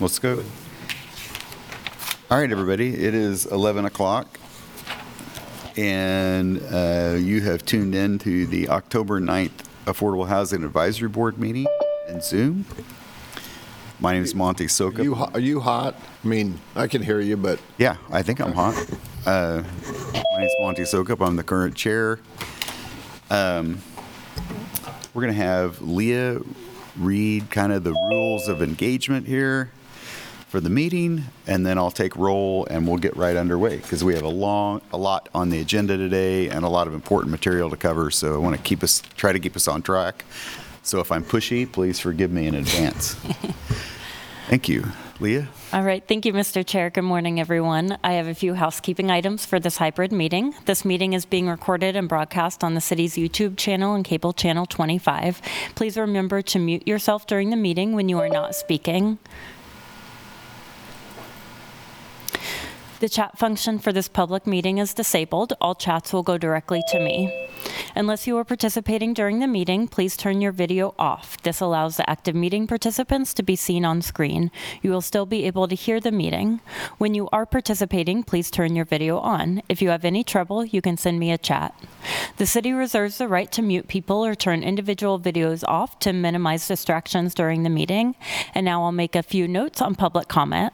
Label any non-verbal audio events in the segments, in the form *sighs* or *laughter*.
Let's go. All right, everybody, it is 11 o'clock, and uh, you have tuned in to the October 9th Affordable Housing Advisory Board meeting in Zoom. My name is Monty you, Soka. ho- are you hot? I mean, I can hear you, but Yeah, I think I'm hot. Uh, My name is Monty Sokup, I'm the current chair. Um, We're going to have Leah read kind of the rules of engagement here for the meeting, and then I'll take roll and we'll get right underway, because we have a long, a lot on the agenda today and a lot of important material to cover, so I want to keep us, try to keep us on track. So if I'm pushy, please forgive me in advance. *laughs* Thank you. Leah? All right, thank you, Mr. Chair. Good morning, everyone. I have a few housekeeping items for this hybrid meeting. This meeting is being recorded and broadcast on the city's YouTube channel and cable channel 25. Please remember to mute yourself during the meeting when you are not speaking. The chat function for this public meeting is disabled. All chats will go directly to me. Unless you are participating during the meeting, please turn your video off. This allows the active meeting participants to be seen on screen. You will still be able to hear the meeting. When you are participating, please turn your video on. If you have any trouble, you can send me a chat. The city reserves the right to mute people or turn individual videos off to minimize distractions during the meeting. And now I'll make a few notes on public comment.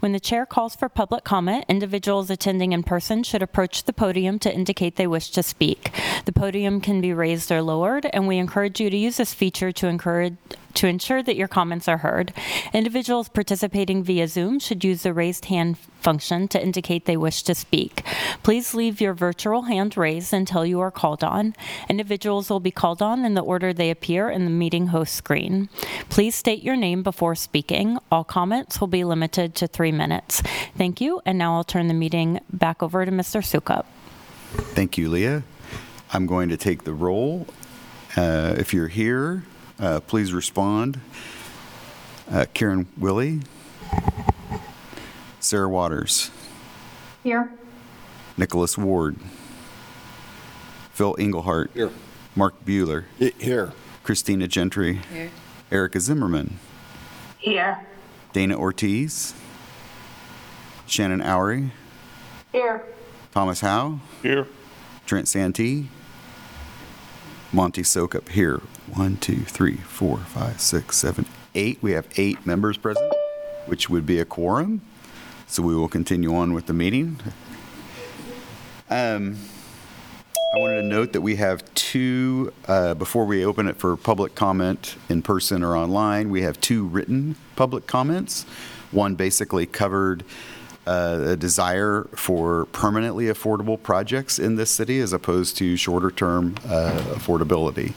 When the chair calls for public comment, individuals attending in person should approach the podium to indicate they wish to speak. The podium can be raised or lowered, and we encourage you to use this feature to encourage to ensure that your comments are heard. Individuals participating via Zoom should use the raised hand function to indicate they wish to speak. Please leave your virtual hand raised until you are called on. Individuals will be called on in the order they appear in the meeting host screen. Please state your name before speaking. All comments will be limited to three minutes. Thank you, and now I'll turn the meeting back over to Mr. Sukup. Thank you, Leah. I'm going to take the roll. Uh, If you're here, uh, please respond. Uh, Karen Willie. Sarah Waters. Here. Nicholas Ward. Phil Engelhardt. Here. Mark Bueller. here. Christina Gentry. Here. Erica Zimmerman. Here. Dana Ortiz. Shannon Oury. Here. Thomas Howe. Here. Trent Santee. Monty Sokup here. One, two, three, four, five, six, seven, eight. We have eight members present, which would be a quorum. So we will continue on with the meeting. Um, I wanted to note that we have two, uh, before we open it for public comment in person or online, we have two written public comments. One basically covered uh, a desire for permanently affordable projects in this city as opposed to shorter-term uh, affordability.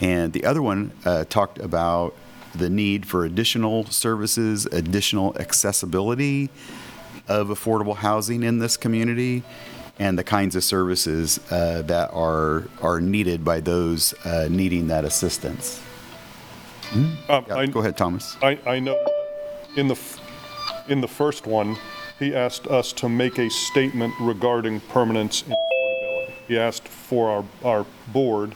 And the other one uh, talked about the need for additional services, additional accessibility of affordable housing in this community, and the kinds of services uh, that are are needed by those uh, needing that assistance. Um, Yeah, I- go ahead, Thomas. I, I know in the, f- in the first one, he asked us to make a statement regarding permanence and affordability. He asked for our, our board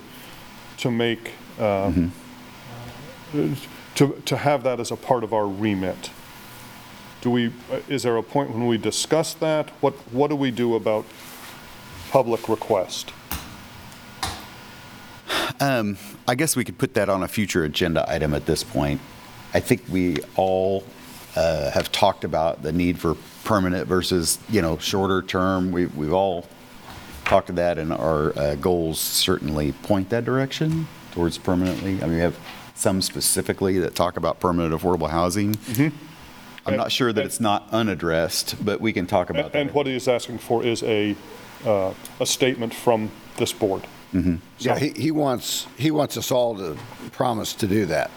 to make, uh, to, to have that as a part of our remit. Do we, uh, is there a point when we discuss that? What, what do we do about public request? I guess we could put that on a future agenda item at this point. I think we all uh, have talked about the need for permanent versus, you know, shorter term. We- We've all talked to that, and our uh, goals certainly point that direction towards permanently. I mean, we have some specifically that talk about permanent affordable housing. I'm not sure that it's not unaddressed, but we can talk about And that. and what he is asking for is a, uh, a statement from this board. Yeah, he, he wants, he wants us all to promise to do that.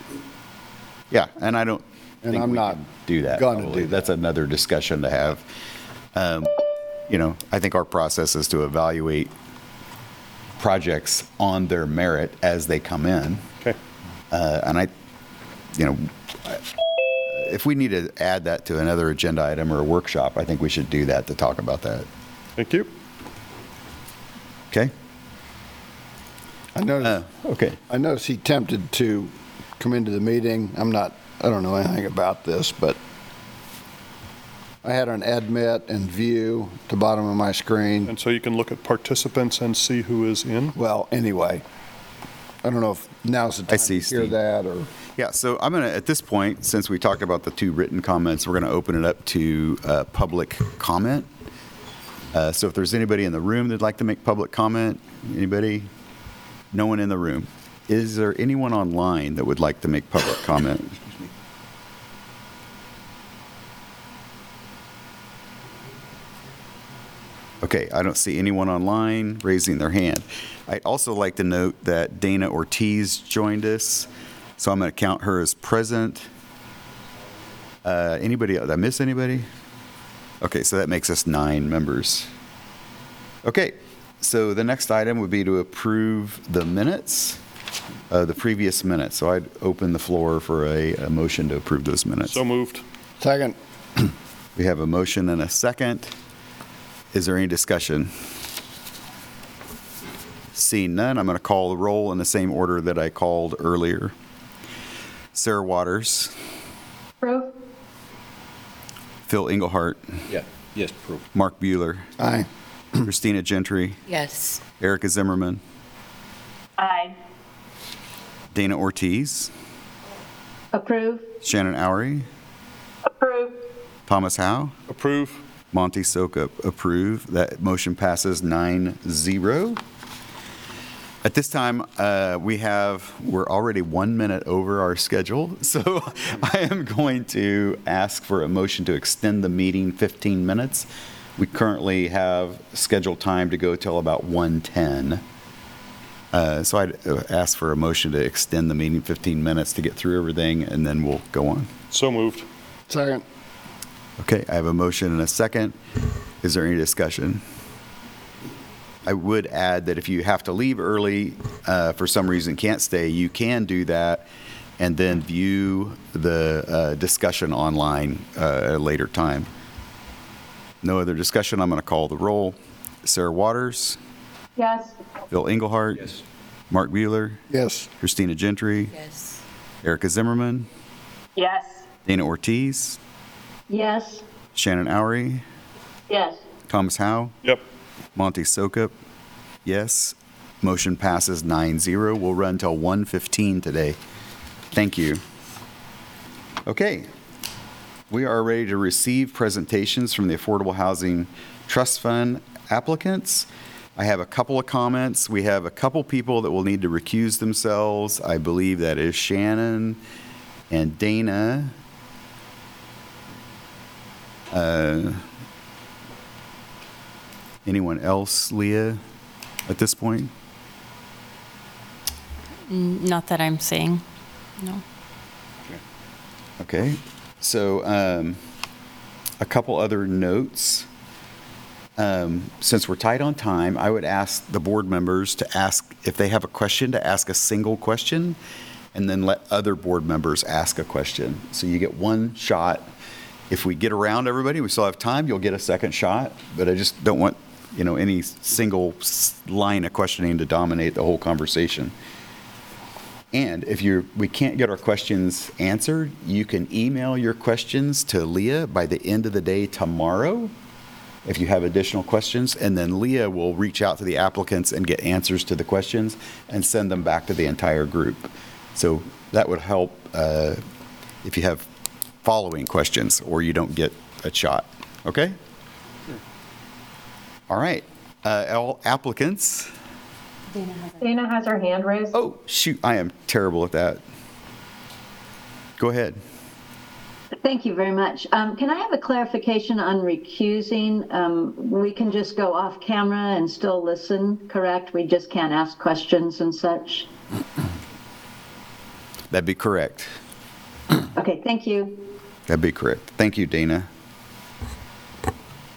Yeah, and I don't And think I'm we not can do that. gonna probably. do that. That's another discussion to have. Um, You know, I think our process is to evaluate projects on their merit as they come in. Okay? Uh, And I, you know, if we need to add that to another agenda item or a workshop, I think we should do that to talk about that. Thank you. Okay? I noticed, Uh, Okay. I noticed he tempted to come into the meeting. I'm not I don't know anything about this, but I had an admit and view at the bottom of my screen. And so you can look at participants and see who is in. Well, anyway, I don't know if now's the I time see, to hear Steve. that or, Yeah, so I'm going to, at this point, since we talked about the two written comments, we're going to open it up to uh, public comment. Uh, So if there's anybody in the room that'd like to make public comment, anybody? No one in the room. Is there anyone online that would like to make public comment? Okay, I don't see anyone online raising their hand. I'd also like to note that Dana Ortiz joined us, so I'm going to count her as present. Uh, Anybody, did I miss anybody? Okay, so that makes us nine members. Okay, so the next item would be to approve the minutes, uh, the previous minutes. So I'd open the floor for a, a motion to approve those minutes. So moved. second, We have a motion and a second. Is there any discussion? Seeing none, I'm going to call the roll in the same order that I called earlier. Sarah Waters, Approve? Phil Engelhardt, Yeah, yes, proof. Mark Bueller, aye. *clears throat* Christina Gentry, Yes. Erica Zimmerman, Aye. Dana Ortiz, Approve? Shannon Oury, Approve? Thomas Howe, Approve. Monty Sokup, approve. That motion passes 9-0. At this time, uh, we have, we're already one minute over our schedule, *laughs* so *laughs* I am going to ask for a motion to extend the meeting 15 minutes. We currently have scheduled time to go till about 1:10. Uh, So I'd uh, ask for a motion to extend the meeting 15 minutes to get through everything, and then we'll go on. So moved. Second, Okay, I have a motion and a second. Is there any discussion? I would add that if you have to leave early, uh, for some reason can't stay, you can do that and then view the uh, discussion online uh, at a later time. No other discussion, I'm going to call the roll. Sarah Waters, Yes. Bill Engelhardt. Yes. Mark Bueller, yes. Christina Gentry, Yes. Erica Zimmerman, Yes. Dana Ortiz, Yes. Shannon Oury, Yes. Thomas Howe. Yep. Monty Sokup, yes. Motion passes 9-0. We'll run till 1:15 today. Thank you. Okay. We are ready to receive presentations from the Affordable Housing Trust Fund applicants. I have a couple of comments. We have a couple people that will need to recuse themselves. I believe that is Shannon and Dana. Uh, Anyone else, Leah, at this point? Not that I'm seeing. No. Okay, so um, a couple other notes. Um, Since we're tight on time, I would ask the board members to ask, if they have a question, to ask a single question, and then let other board members ask a question. So you get one shot. If we get around everybody, we still have time, you'll get a second shot, but I just don't want, you know, any single line of questioning to dominate the whole conversation. And if you're, we can't get our questions answered, you can email your questions to Leah by the end of the day tomorrow, if you have additional questions, and then Leah will reach out to the applicants and get answers to the questions and send them back to the entire group. So that would help uh, if you have following questions or you don't get a shot, okay? All right, Uh, all applicants, Dana has her hand raised. oh, shoot, I am terrible at that. Go ahead. Thank you very much. Um, Can I have a clarification on recusing? Um, We can just go off camera and still listen, correct? We just can't ask questions and such? That'd be correct. Okay, thank you. That'd be correct. Thank you, Dana.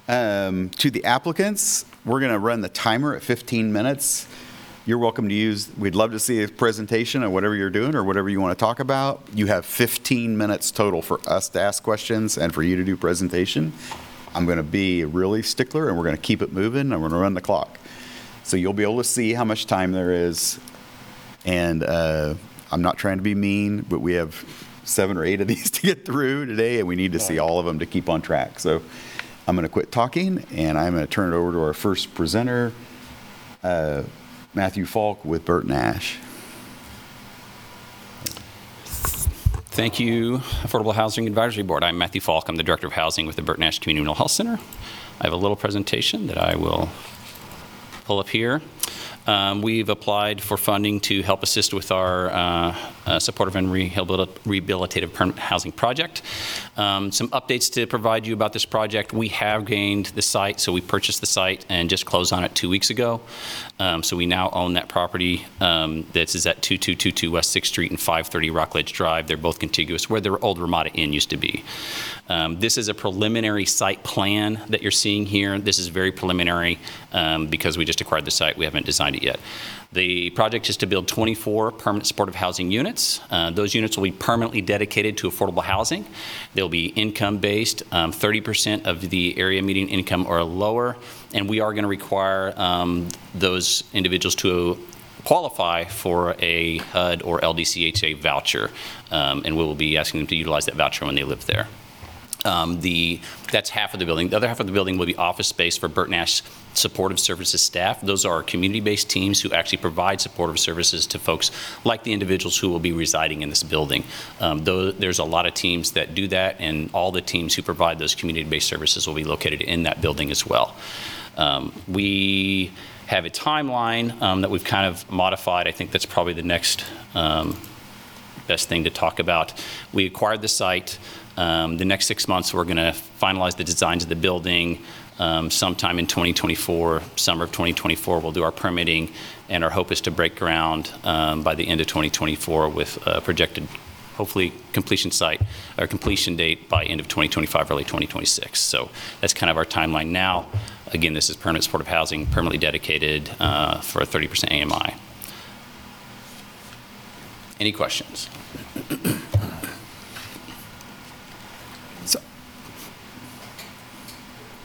Um, To the applicants, we're going to run the timer at 15 minutes. You're welcome to use, we'd love to see a presentation of whatever you're doing or whatever you want to talk about. You have 15 minutes total for us to ask questions and for you to do presentation. I'm going to be a really stickler, and we're going to keep it moving, we're going to run the clock. So you'll be able to see how much time there is. And uh, I'm not trying to be mean, but we have seven or eight of *laughs* these to get through today, and we need to see all of them to keep on track. So I'm going to quit talking, and I'm going to turn it over to our first presenter, uh, Matthew Falk with Bert Nash. Thank you, Affordable Housing Advisory Board. I'm Matthew Falk. I'm the Director of Housing with the Bert Nash Community Mental Health Center. I have a little presentation that I will pull up here. Um, We've applied for funding to help assist with our uh, uh, supportive and rehabil- rehabilitative permanent housing project. Um, Some updates to provide you about this project. We have gained the site, so we purchased the site and just closed on it two weeks ago. Um, So we now own that property. Um, This is at 2222 West Sixth Street and 530 Rockledge Drive. They're both contiguous, where the old Ramada Inn used to be. Um, This is a preliminary site plan that you're seeing here. This is very preliminary um, because we just acquired the site. We haven't designed it yet. The project is to build 24 permanent supportive housing units. Uh, Those units will be permanently dedicated to affordable housing. They'll be income-based, um, 30% of the area median income or lower, and we are going to require um, those individuals to qualify for a HUD or LDCHA voucher, um, and we will be asking them to utilize that voucher when they live there. Um, The, that's half of the building. The other half of the building will be office space for Bert Nash Supportive Services staff. Those are community-based teams who actually provide supportive services to folks like the individuals who will be residing in this building. Um, there's a lot of teams that do that, and all the teams who provide those community-based services will be located in that building as well. Um, We have a timeline um, that we've kind of modified. I think that's probably the next um, best thing to talk about. We acquired the site. Um, The next six months, we're going to finalize the designs of the building. Um, Sometime in 2024, summer of 2024, we'll do our permitting, and our hope is to break ground um, by the end of 2024 with a projected, hopefully, completion site, or completion date by end of 2025, early 2026. So that's kind of our timeline now. Again, this is permanent supportive housing, permanently dedicated uh, for a 30% AMI. Any questions?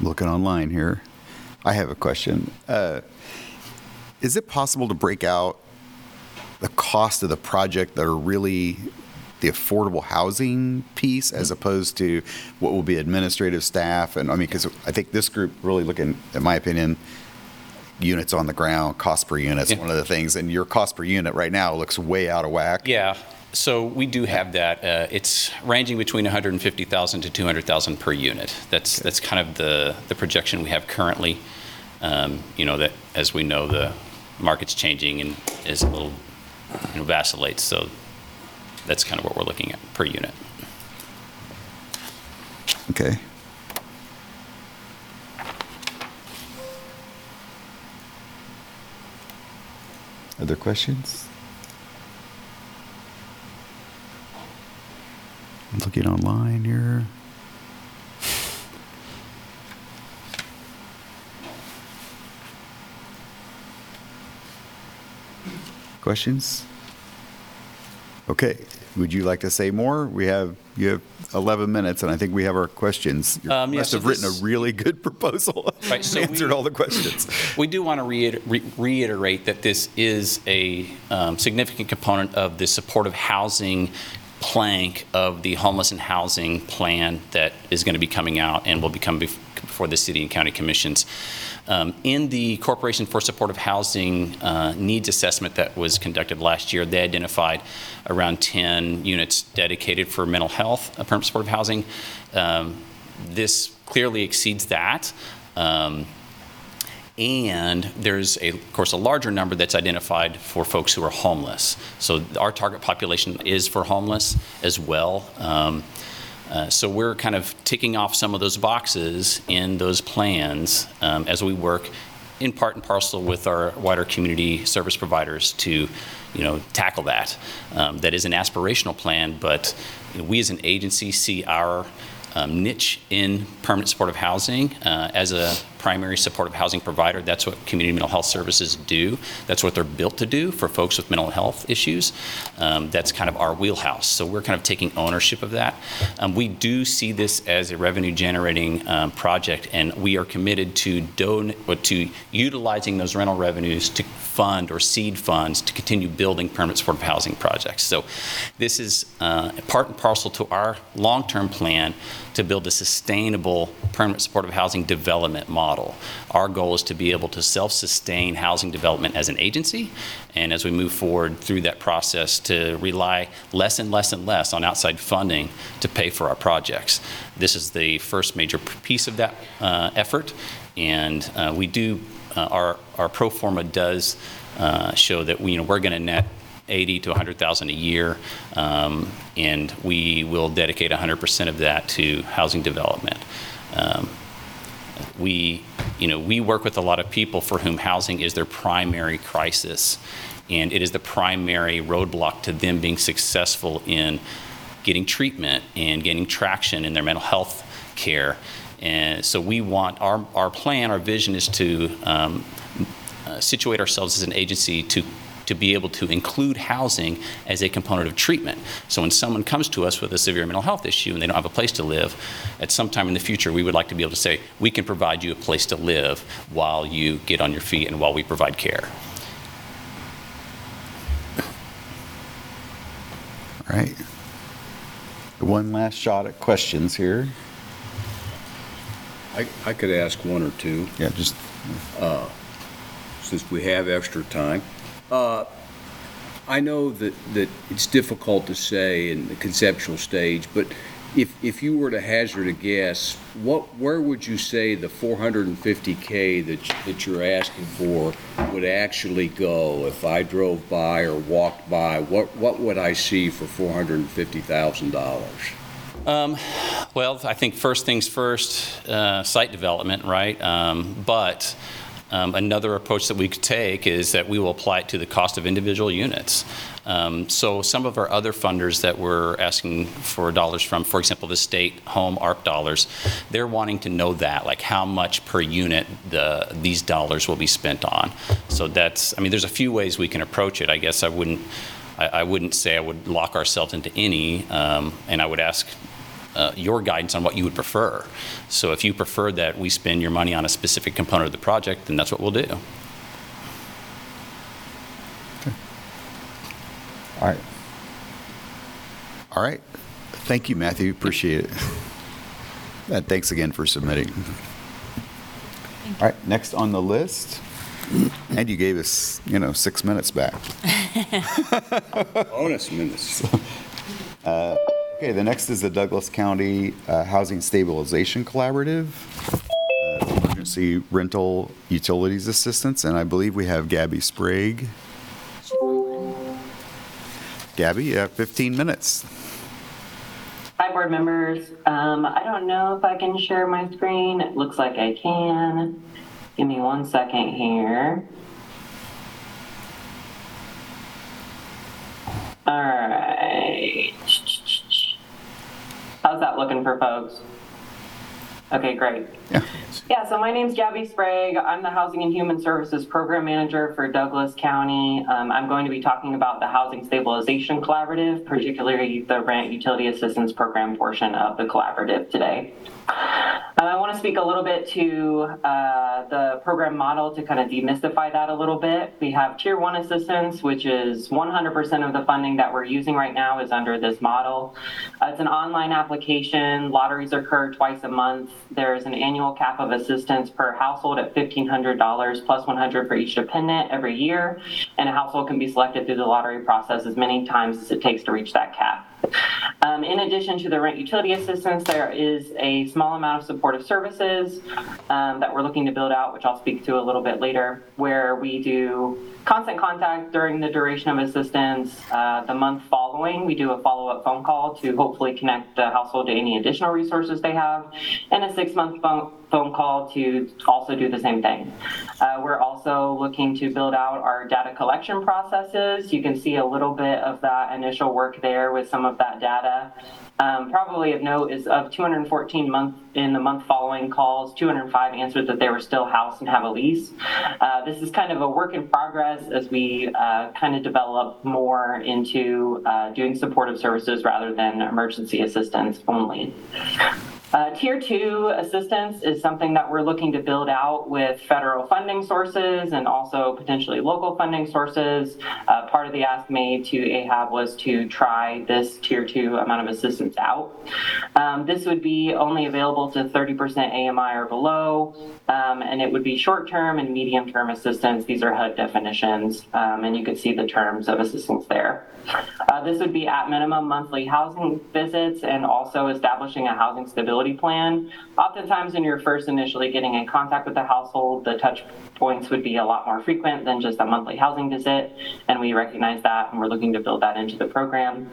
Looking online here, I have a question. Uh, Is it possible to break out the cost of the project that are really the affordable housing piece as opposed to what will be administrative staff? And I mean, because I think this group really looking, in my opinion, units on the ground, cost per unit is Yeah. one of the things. And your cost per unit right now looks way out of whack. Yeah, so we do have that. Uh, It's ranging between 150,000 to 200,000 per unit. That's, that's kind of the, the projection we have currently. Um, You know, that, as we know, the market's changing and is a little, you know, vacillates, so that's kind of what we're looking at per unit. Okay. Other questions? Looking online here. Questions? Okay, would you like to say more? We have, you have 11 minutes, and I think we have our questions. You Um, yeah, must so have written a really good proposal. *laughs* Right, so *laughs* Answered we- all the questions. *laughs* We do want to reiter- re- reiterate that this is a um, significant component of the supportive housing plank of the homeless and housing plan that is going to be coming out and will become bef- before the city and county commissions. Um, In the Corporation for Supportive Housing uh, needs assessment that was conducted last year, they identified around 10 units dedicated for mental health, uh, permanent supportive housing. Um, This clearly exceeds that. Um, and there's, a, of course, a larger number that's identified for folks who are homeless. So our target population is for homeless as well. Um, uh, so we're kind of ticking off some of those boxes in those plans um, as we work in part and parcel with our wider community service providers to, you know, tackle that. Um, that is an aspirational plan, but you know, we as an agency see our um, niche in permanent supportive housing uh, as a primary supportive housing provider. That's what community mental health services do. That's what they're built to do for folks with mental health issues. Um, That's kind of our wheelhouse. So we're kind of taking ownership of that. Um, We do see this as a revenue-generating um, project, and we are committed to don, to utilizing those rental revenues to fund or seed funds to continue building permanent supportive housing projects. So this is uh, part and parcel to our long-term plan to build a sustainable permanent supportive housing development model. Our goal is to be able to self-sustain housing development as an agency, and as we move forward through that process, to rely less and less and less on outside funding to pay for our projects. This is the first major piece of that uh, effort, and uh, we do, uh, our, our pro forma does uh, show that, we, you know, we're going to net 80 to 100,000 a year, um, and we will dedicate 100% of that to housing development. Um, we, you know, we work with a lot of people for whom housing is their primary crisis, and it is the primary roadblock to them being successful in getting treatment and gaining traction in their mental health care. And so we want, our, our plan, our vision is to um, uh, situate ourselves as an agency to to be able to include housing as a component of treatment. So when someone comes to us with a severe mental health issue and they don't have a place to live, at some time in the future, we would like to be able to say, we can provide you a place to live while you get on your feet and while we provide care. All right. One last shot at questions here. I, I could ask one or two, Yeah, just, uh, since we have extra time. Uh, I know that, that it's difficult to say in the conceptual stage, but if, if you were to hazard a guess, what, where would you say the 450K that, that you're asking for would actually go? If I drove by or walked by, what, what would I see for $450,000? Um, Well, I think first things first, uh, site development, right? Um, But um, another approach that we could take is that we will apply it to the cost of individual units. Um, So some of our other funders that we're asking for dollars from, for example, the state home ARP dollars, they're wanting to know that, like how much per unit the, these dollars will be spent on. So that's, I mean, there's a few ways we can approach it. I guess I wouldn't, I, wouldn't say I would lock ourselves into any, um, and I would ask uh, your guidance on what you would prefer. So if you prefer that we spend your money on a specific component of the project, then that's what we'll do. all right. All right. Thank you, Matthew. Appreciate it. *laughs* And thanks again for submitting. All right, next on the list, and you gave us, you know, six minutes back. *laughs* *laughs* Bonus minutes. Okay, the next is the Douglas County uh, Housing Stabilization Collaborative, uh, Emergency Rental Utilities Assistance, and I believe we have Gabby Sprague. Gabby, you have 15 minutes. Hi, board members. Um, I don't know if I can share my screen. It looks like I can. Give me one second here. All right. How's that looking for folks? Okay, great. Yeah. Yeah, so my name's Gabby Sprague. I'm the Housing and Human Services Program Manager for Douglas County. Um, I'm going to be talking about the Housing Stabilization Collaborative, particularly the Rent Utility Assistance Program portion of the collaborative today. Uh, I want to speak a little bit to uh, the program model to kind of demystify that a little bit. We have Tier 1 assistance, which is 100% of the funding that we're using right now is under this model. Uh, it's an online application. Lotteries occur twice a month. There's an annual cap of assistance per household at $1,500 plus 100 for each dependent every year. And a household can be selected through the lottery process as many times as it takes to reach that cap. Um, in addition to the rent utility assistance, there is a small amount of supportive services um, that we're looking to build out, which I'll speak to a little bit later, where we do constant contact during the duration of assistance. Uh, the month following, we do a follow up phone call to hopefully connect the household to any additional resources they have, and a six month phone phone call to also do the same thing. Uh, we're also looking to build out our data collection processes. You can see a little bit of that initial work there with some of that data data. Um, probably of note is of 214 month in the month following calls, 205 answered that they were still housed and have a lease. Uh, this is kind of a work in progress as we uh, kind of develop more into uh, doing supportive services rather than emergency assistance only. Uh, tier two assistance is something that we're looking to build out with federal funding sources and also potentially local funding sources. Uh, part of the ask made to AHAB was to try this tier two amount of assistance out. Um, this would be only available to 30% AMI or below, um, and it would be short term and medium term assistance. These are HUD definitions, um, and you can see the terms of assistance there. Uh, this would be at minimum monthly housing visits and also establishing a housing stability plan. Oftentimes, when you're first initially getting in contact with the household, the touch points would be a lot more frequent than just a monthly housing visit, and we recognize that and we're looking to build that into the program.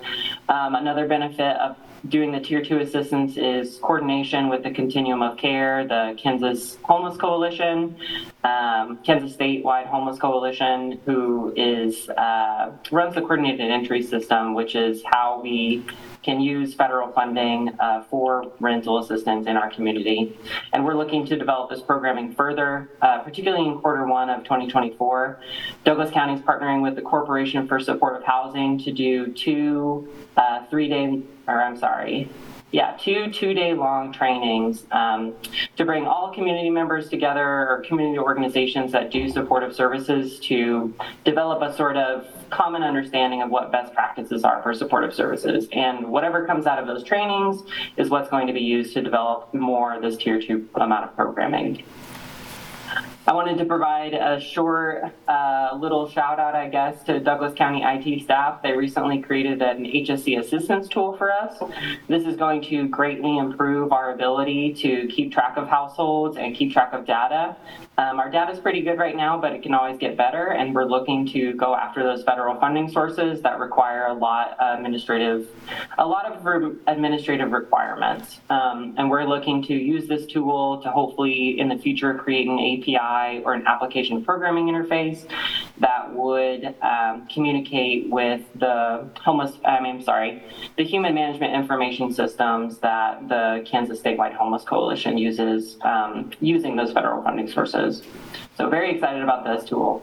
Um, another benefit of doing the tier two assistance is coordination with the continuum of care, the Kansas Homeless Coalition, um, Kansas statewide homeless coalition, who is uh, runs the coordinated entry system, which is how we can use federal funding uh, for rental assistance in our community. And we're looking to develop this programming further, uh, particularly in quarter one of 2024. Douglas County is partnering with the Corporation for Supportive Housing to do two uh, three day, or I'm sorry, yeah, two two day long trainings um, to bring all community members together or community organizations that do supportive services to develop a sort of common understanding of what best practices are for supportive services. And whatever comes out of those trainings is what's going to be used to develop more of this tier two amount of programming. I wanted to provide a short uh, little shout out, I guess, to Douglas County IT staff. They recently created an HSC assistance tool for us. This is going to greatly improve our ability to keep track of households and keep track of data. Um, our data is pretty good right now, but it can always get better, and we're looking to go after those federal funding sources that require a lot administrative, a lot of re- administrative requirements. Um, and we're looking to use this tool to hopefully in the future create an API or an application programming interface that would um, communicate with the homeless, I mean, sorry, the human management information systems that the Kansas Statewide Homeless Coalition uses um, using those federal funding sources. So very excited about this tool.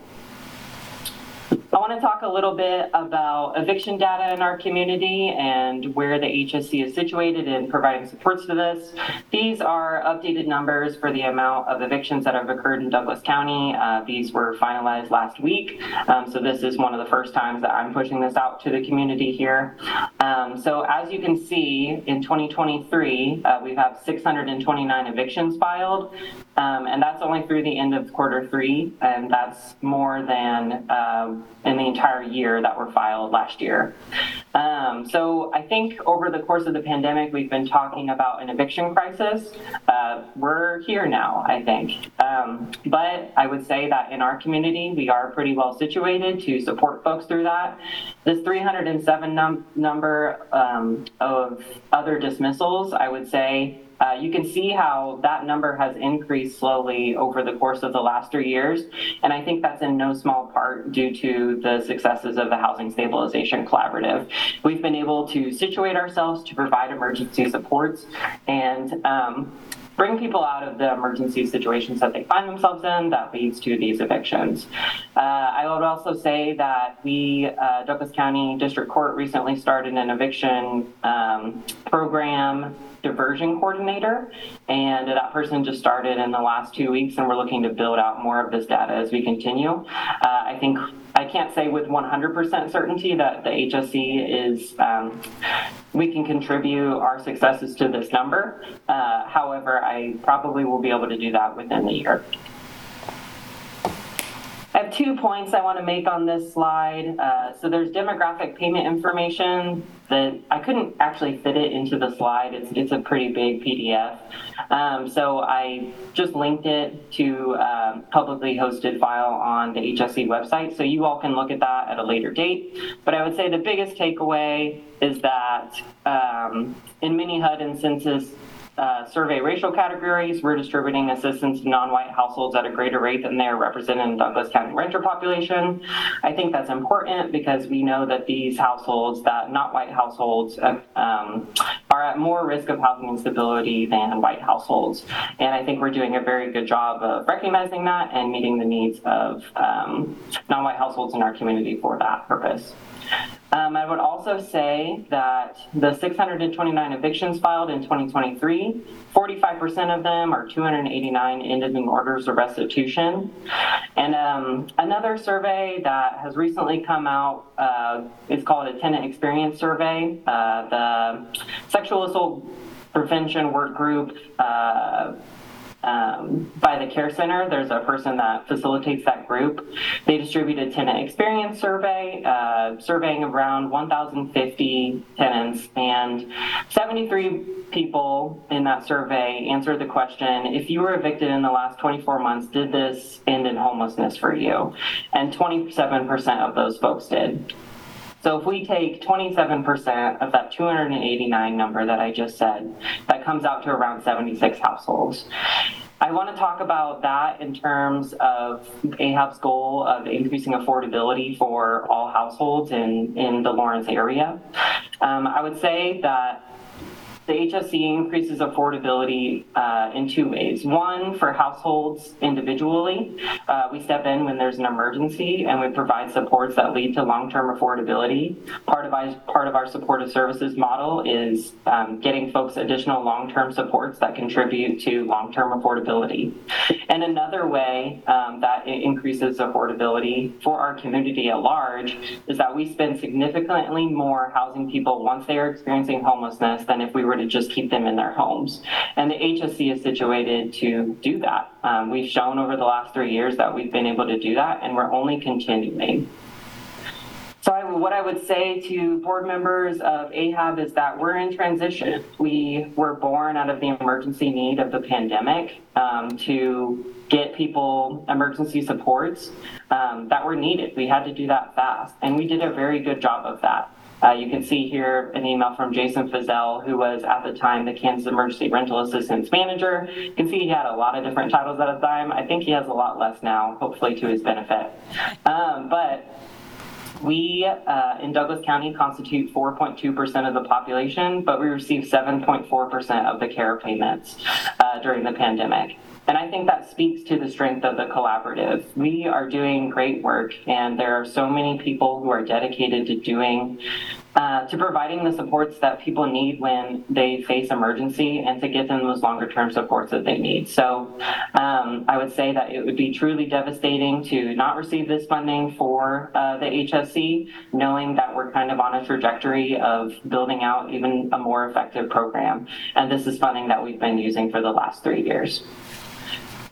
I want to talk a little bit about eviction data in our community and where the HSC is situated in providing supports to this. These are updated numbers for the amount of evictions that have occurred in Douglas County. Uh, these were finalized last week, um, so this is one of the first times that I'm pushing this out to the community here. Um, so as you can see, in 2023, uh, we have 629 evictions filed, um, and that's only through the end of quarter three, and that's more than uh, in the entire year that were filed last year. Um, so I think over the course of the pandemic, we've been talking about an eviction crisis. Uh, we're here now, I think. Um, but I would say that in our community, we are pretty well situated to support folks through that. This 307 num- number um, of other dismissals, I would say, uh, you can see how that number has increased slowly over the course of the last three years. And I think that's in no small part due to the successes of the Housing Stabilization Collaborative. We've been able to situate ourselves to provide emergency supports and um, bring people out of the emergency situations that they find themselves in that leads to these evictions. Uh, I would also say that we, uh, Douglas County District Court recently started an eviction um, program diversion coordinator, and that person just started in the last two weeks, and we're looking to build out more of this data as we continue. Uh, I think I can't say with 100% certainty that the HSC is, um, we can contribute our successes to this number. Uh, however, I probably will be able to do that within the year. I have two points I want to make on this slide. Uh, so there's demographic payment information that I couldn't actually fit it into the slide. It's, it's a pretty big PDF. Um, so I just linked it to a publicly hosted file on the HSC website. So you all can look at that at a later date. But I would say the biggest takeaway is that um, in mini HUD and census uh, survey racial categories, we're distributing assistance to non-white households at a greater rate than they're represented in Douglas County renter population. I think that's important because we know that these households, that not white households, uh, um, are at more risk of housing instability than white households. And I think we're doing a very good job of recognizing that and meeting the needs of um, non-white households in our community for that purpose. Um, I would also say that the 629 evictions filed in 2023, 45% of them are 289 ended in orders of restitution. And um, another survey that has recently come out uh, is called a tenant experience survey. Uh, the sexual assault prevention work group. Uh, um, by the care center. There's a person that facilitates that group. They distributed tenant experience survey, uh, surveying around 1,050 tenants, and 73 people in that survey answered the question: If you were evicted in the last 24 months, did this end in homelessness for you? And 27% of those folks did. So if we take 27% of that 289 number that I just said, that comes out to around 76 households. I want to talk about that in terms of AHAB's goal of increasing affordability for all households in, in the Lawrence area. Um, I would say that the HSC increases affordability uh, in two ways. One, for households individually, uh, we step in when there's an emergency and we provide supports that lead to long-term affordability. Part of our, part of our supportive services model is um, getting folks additional long-term supports that contribute to long-term affordability. And another way um, that it increases affordability for our community at large is that we spend significantly more housing people once they are experiencing homelessness than if we were to just keep them in their homes. And the HSC is situated to do that. Um, we've shown over the last three years that we've been able to do that, and we're only continuing. So I, what I would say to board members of AHAB is that we're in transition. We were born out of the emergency need of the pandemic um, to get people emergency supports um, that were needed. We had to do that fast, and we did a very good job of that. Uh, you can see here an email from Jason Fazell, who was at the time the Kansas Emergency Rental Assistance Manager. You can see he had a lot of different titles at the time. I think he has a lot less now, hopefully to his benefit. Um, but we uh, in Douglas County constitute 4.2% of the population, but we receive 7.4% of the KERA payments uh, during the pandemic. And I think that speaks to the strength of the collaborative. We are doing great work, and there are so many people who are dedicated to doing, uh, to providing the supports that people need when they face emergency and to give them those longer term supports that they need. So um, I would say that it would be truly devastating to not receive this funding for uh, the HSC, knowing that we're kind of on a trajectory of building out even a more effective program. And this is funding that we've been using for the last three years.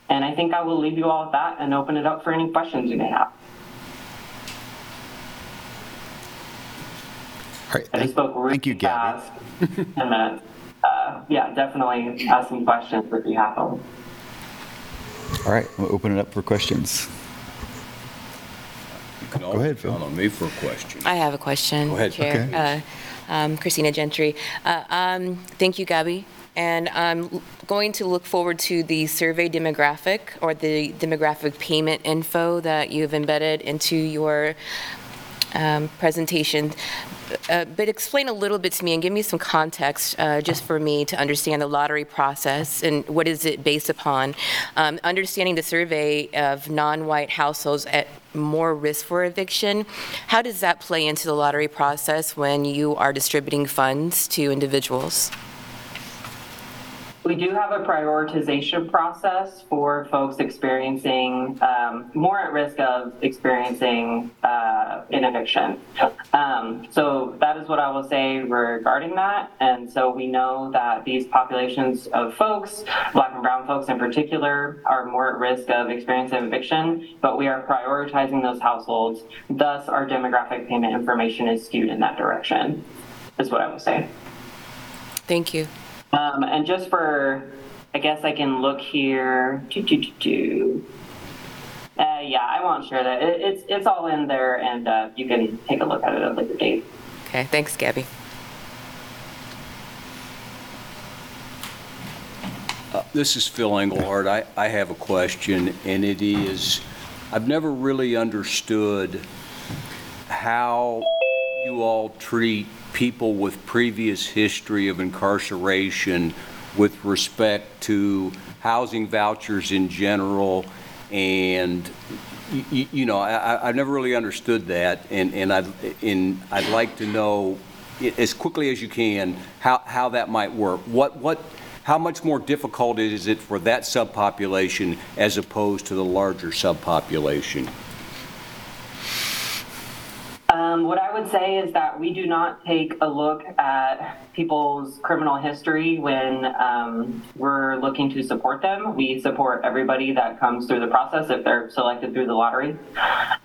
And I think I will leave you all with that and open it up for any questions you may have. All right. I just spoke really Thank you, Gabby. fast. *laughs* 10 minutes. Uh, yeah, definitely ask some questions if you have them. All right, we'll open it up for questions. Go ahead, Phil. count on me for a question. I have a question. Go ahead. Chair. Okay. Uh, um, Christina Gentry. Uh, um, Thank you, Gabby. And I'm going to look forward to the survey demographic or the demographic payment info that you've embedded into your um, presentation. Uh, But explain a little bit to me and give me some context, uh, just for me to understand the lottery process and what is it based upon. Um, Understanding the survey of non-white households at more risk for eviction, how does that play into the lottery process when you are distributing funds to individuals? We do have a prioritization process for folks experiencing um, more at risk of experiencing uh, an eviction. Um, so that is what I will say regarding that. And so we know that these populations of folks, Black and Brown folks in particular, are more at risk of experiencing eviction. But we are prioritizing those households. Thus, our demographic payment information is skewed in that direction. Is what I will say. Thank you. Um, and just for, I guess I can look here. Do, do, do, do. Uh, yeah, I won't share that. It, it's it's all in there, and uh, you can take a look at it at a later date. Okay, thanks, Gabby. This is Phil Engelhardt. I, I have a question, and it is, I've never really understood how you all treat people with previous history of incarceration with respect to housing vouchers in general, and, y- y- you know, I- I've never really understood that, and, and I'd, and I'd like to know, as quickly as you can, how, how that might work. What, what, how much more difficult is it for that subpopulation as opposed to the larger subpopulation? Um, what I would say is that we do not take a look at people's criminal history when um, we're looking to support them. We support everybody that comes through the process if they're selected through the lottery.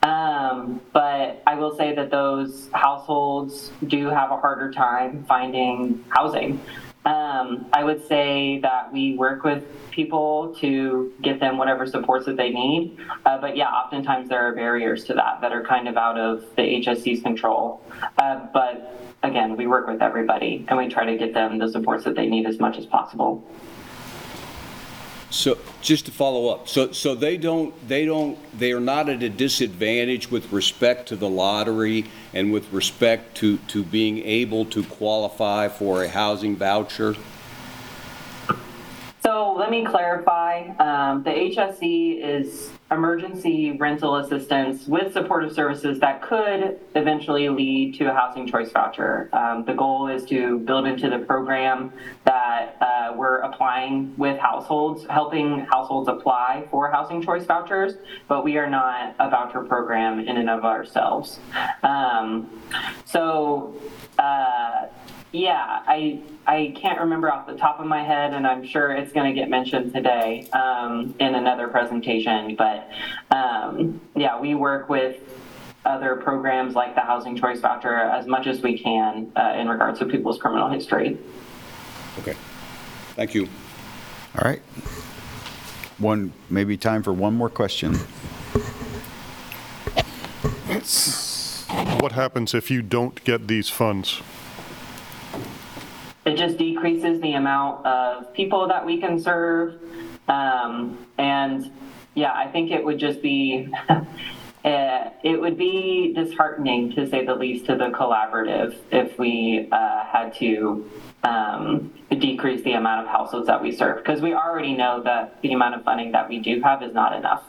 Um, but I will say that those households do have a harder time finding housing. Um, I would say that we work with people to get them whatever supports that they need. Uh, but yeah, oftentimes there are barriers to that that are kind of out of the HSC's control. Uh, but again, we work with everybody and we try to get them the supports that they need as much as possible. So, just to follow up, so, so they don't, they don't, they are not at a disadvantage with respect to the lottery and with respect to, to being able to qualify for a housing voucher? So let me clarify. Um, the HSC is emergency rental assistance with supportive services that could eventually lead to a housing choice voucher. Um, the goal is to build into the program that uh, we're applying with households, helping households apply for housing choice vouchers, but we are not a voucher program in and of ourselves. Um, so, uh, yeah, I I can't remember off the top of my head, and I'm sure it's going to get mentioned today um, in another presentation. But um, yeah, we work with other programs like the Housing Choice Voucher as much as we can uh, in regards to people's criminal history. Okay, thank you. All right. One, maybe time for one more question. What happens if you don't get these funds? It just decreases the amount of people that we can serve. Um, and yeah, I think it would just be, uh, *laughs* it would be disheartening to say the least to the collaborative if we uh, had to um, decrease the amount of households that we serve. Because we already know that the amount of funding that we do have is not enough.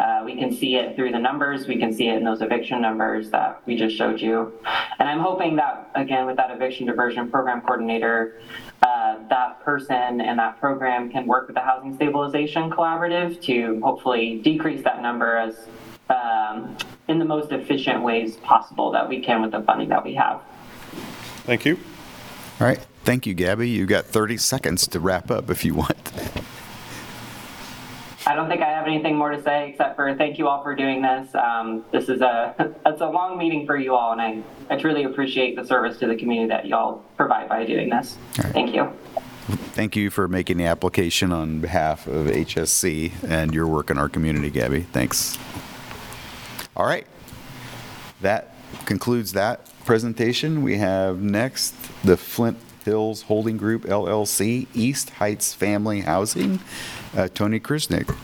Uh, we can see it through the numbers. We can see it in those eviction numbers that we just showed you. And I'm hoping that, again, with that eviction diversion program coordinator, uh, that person and that program can work with the Housing Stabilization Collaborative to hopefully decrease that number as um, in the most efficient ways possible that we can with the funding that we have. Thank you. All right. Thank you, Gabby. You got 30 seconds to wrap up if you want. I don't think I have anything more to say except for thank you all for doing this. Um, this is a *laughs* it's a long meeting for you all, and I, I truly appreciate the service to the community that y'all provide by doing this. Thank you. Thank you for making the application on behalf of HSC and your work in our community, Gabby. Thanks. All right. That concludes that presentation. We have next the Flint Hills Holding Group LLC, East Heights Family Housing. Uh, Tony Krsnich.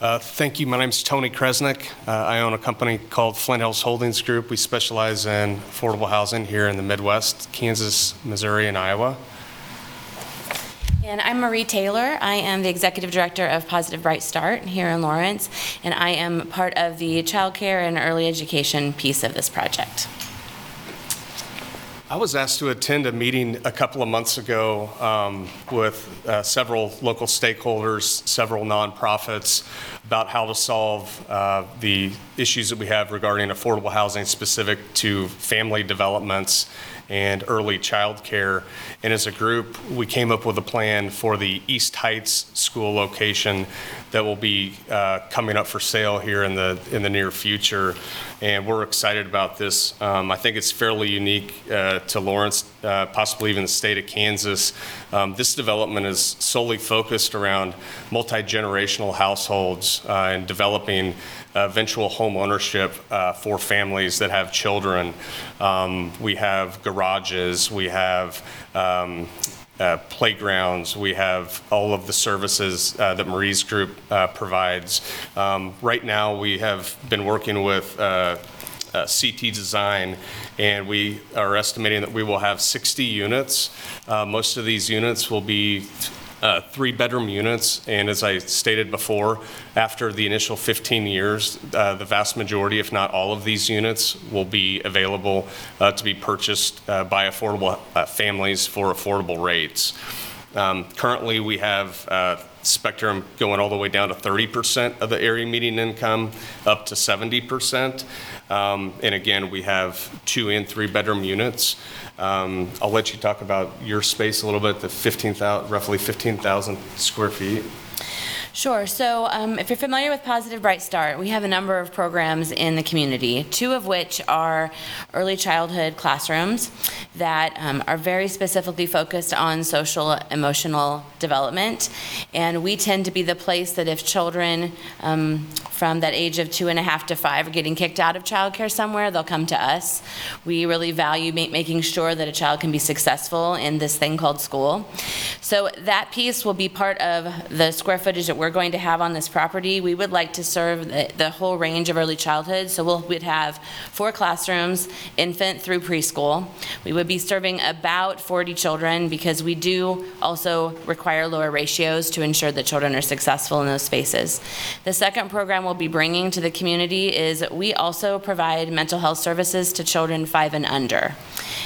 Uh, Thank you. My name is Tony Krsnich. Uh, I own a company called Flint Hills Holdings Group. We specialize in affordable housing here in the Midwest, Kansas, Missouri, and Iowa. And I'm Marie Taylor. I am the Executive Director of Positive Bright Start here in Lawrence, and I am part of the child care and early education piece of this project. I was asked to attend a meeting a couple of months ago um, with uh, several local stakeholders, several nonprofits, about how to solve uh, the issues that we have regarding affordable housing specific to family developments and early child care. And as a group, we came up with a plan for the East Heights school location that will be uh, coming up for sale here in the, in the near future. And we're excited about this. Um, I think it's fairly unique uh, to Lawrence, uh, possibly even the state of Kansas. Um, This development is solely focused around multi-generational households uh, and developing eventual home ownership uh, for families that have children. Um, We have garages, we have um, uh, playgrounds, we have all of the services uh, that Marie's group uh, provides. Um, Right now, we have been working with uh, uh, CT Design, and we are estimating that we will have 60 units. Uh, Most of these units will be uh, three-bedroom units, and as I stated before, after the initial 15 years, uh, the vast majority, if not all of these units, will be available uh, to be purchased uh, by affordable uh, families for affordable rates. Um, Currently, we have uh, spectrum going all the way down to 30% of the area median income, up to 70%. Um, And again, we have two and three-bedroom units. Um, I'll let you talk about your space a little bit, the 15,000, roughly 15,000 square feet. Sure. So, um, if you're familiar with Positive Bright Start, we have a number of programs in the community, two of which are early childhood classrooms that um, are very specifically focused on social emotional development. And we tend to be the place that if children um, from that age of two and a half to five are getting kicked out of childcare somewhere, they'll come to us. We really value ma- making sure that a child can be successful in this thing called school. So that piece will be part of the square footage that we're going to have on this property. We would like to serve the, the whole range of early childhood, so we'll, we'd have four classrooms, infant through preschool. We would be serving about 40 children because we do also require lower ratios to ensure that children are successful in those spaces. The second program we'll be bringing to the community is we also provide mental health services to children five and under.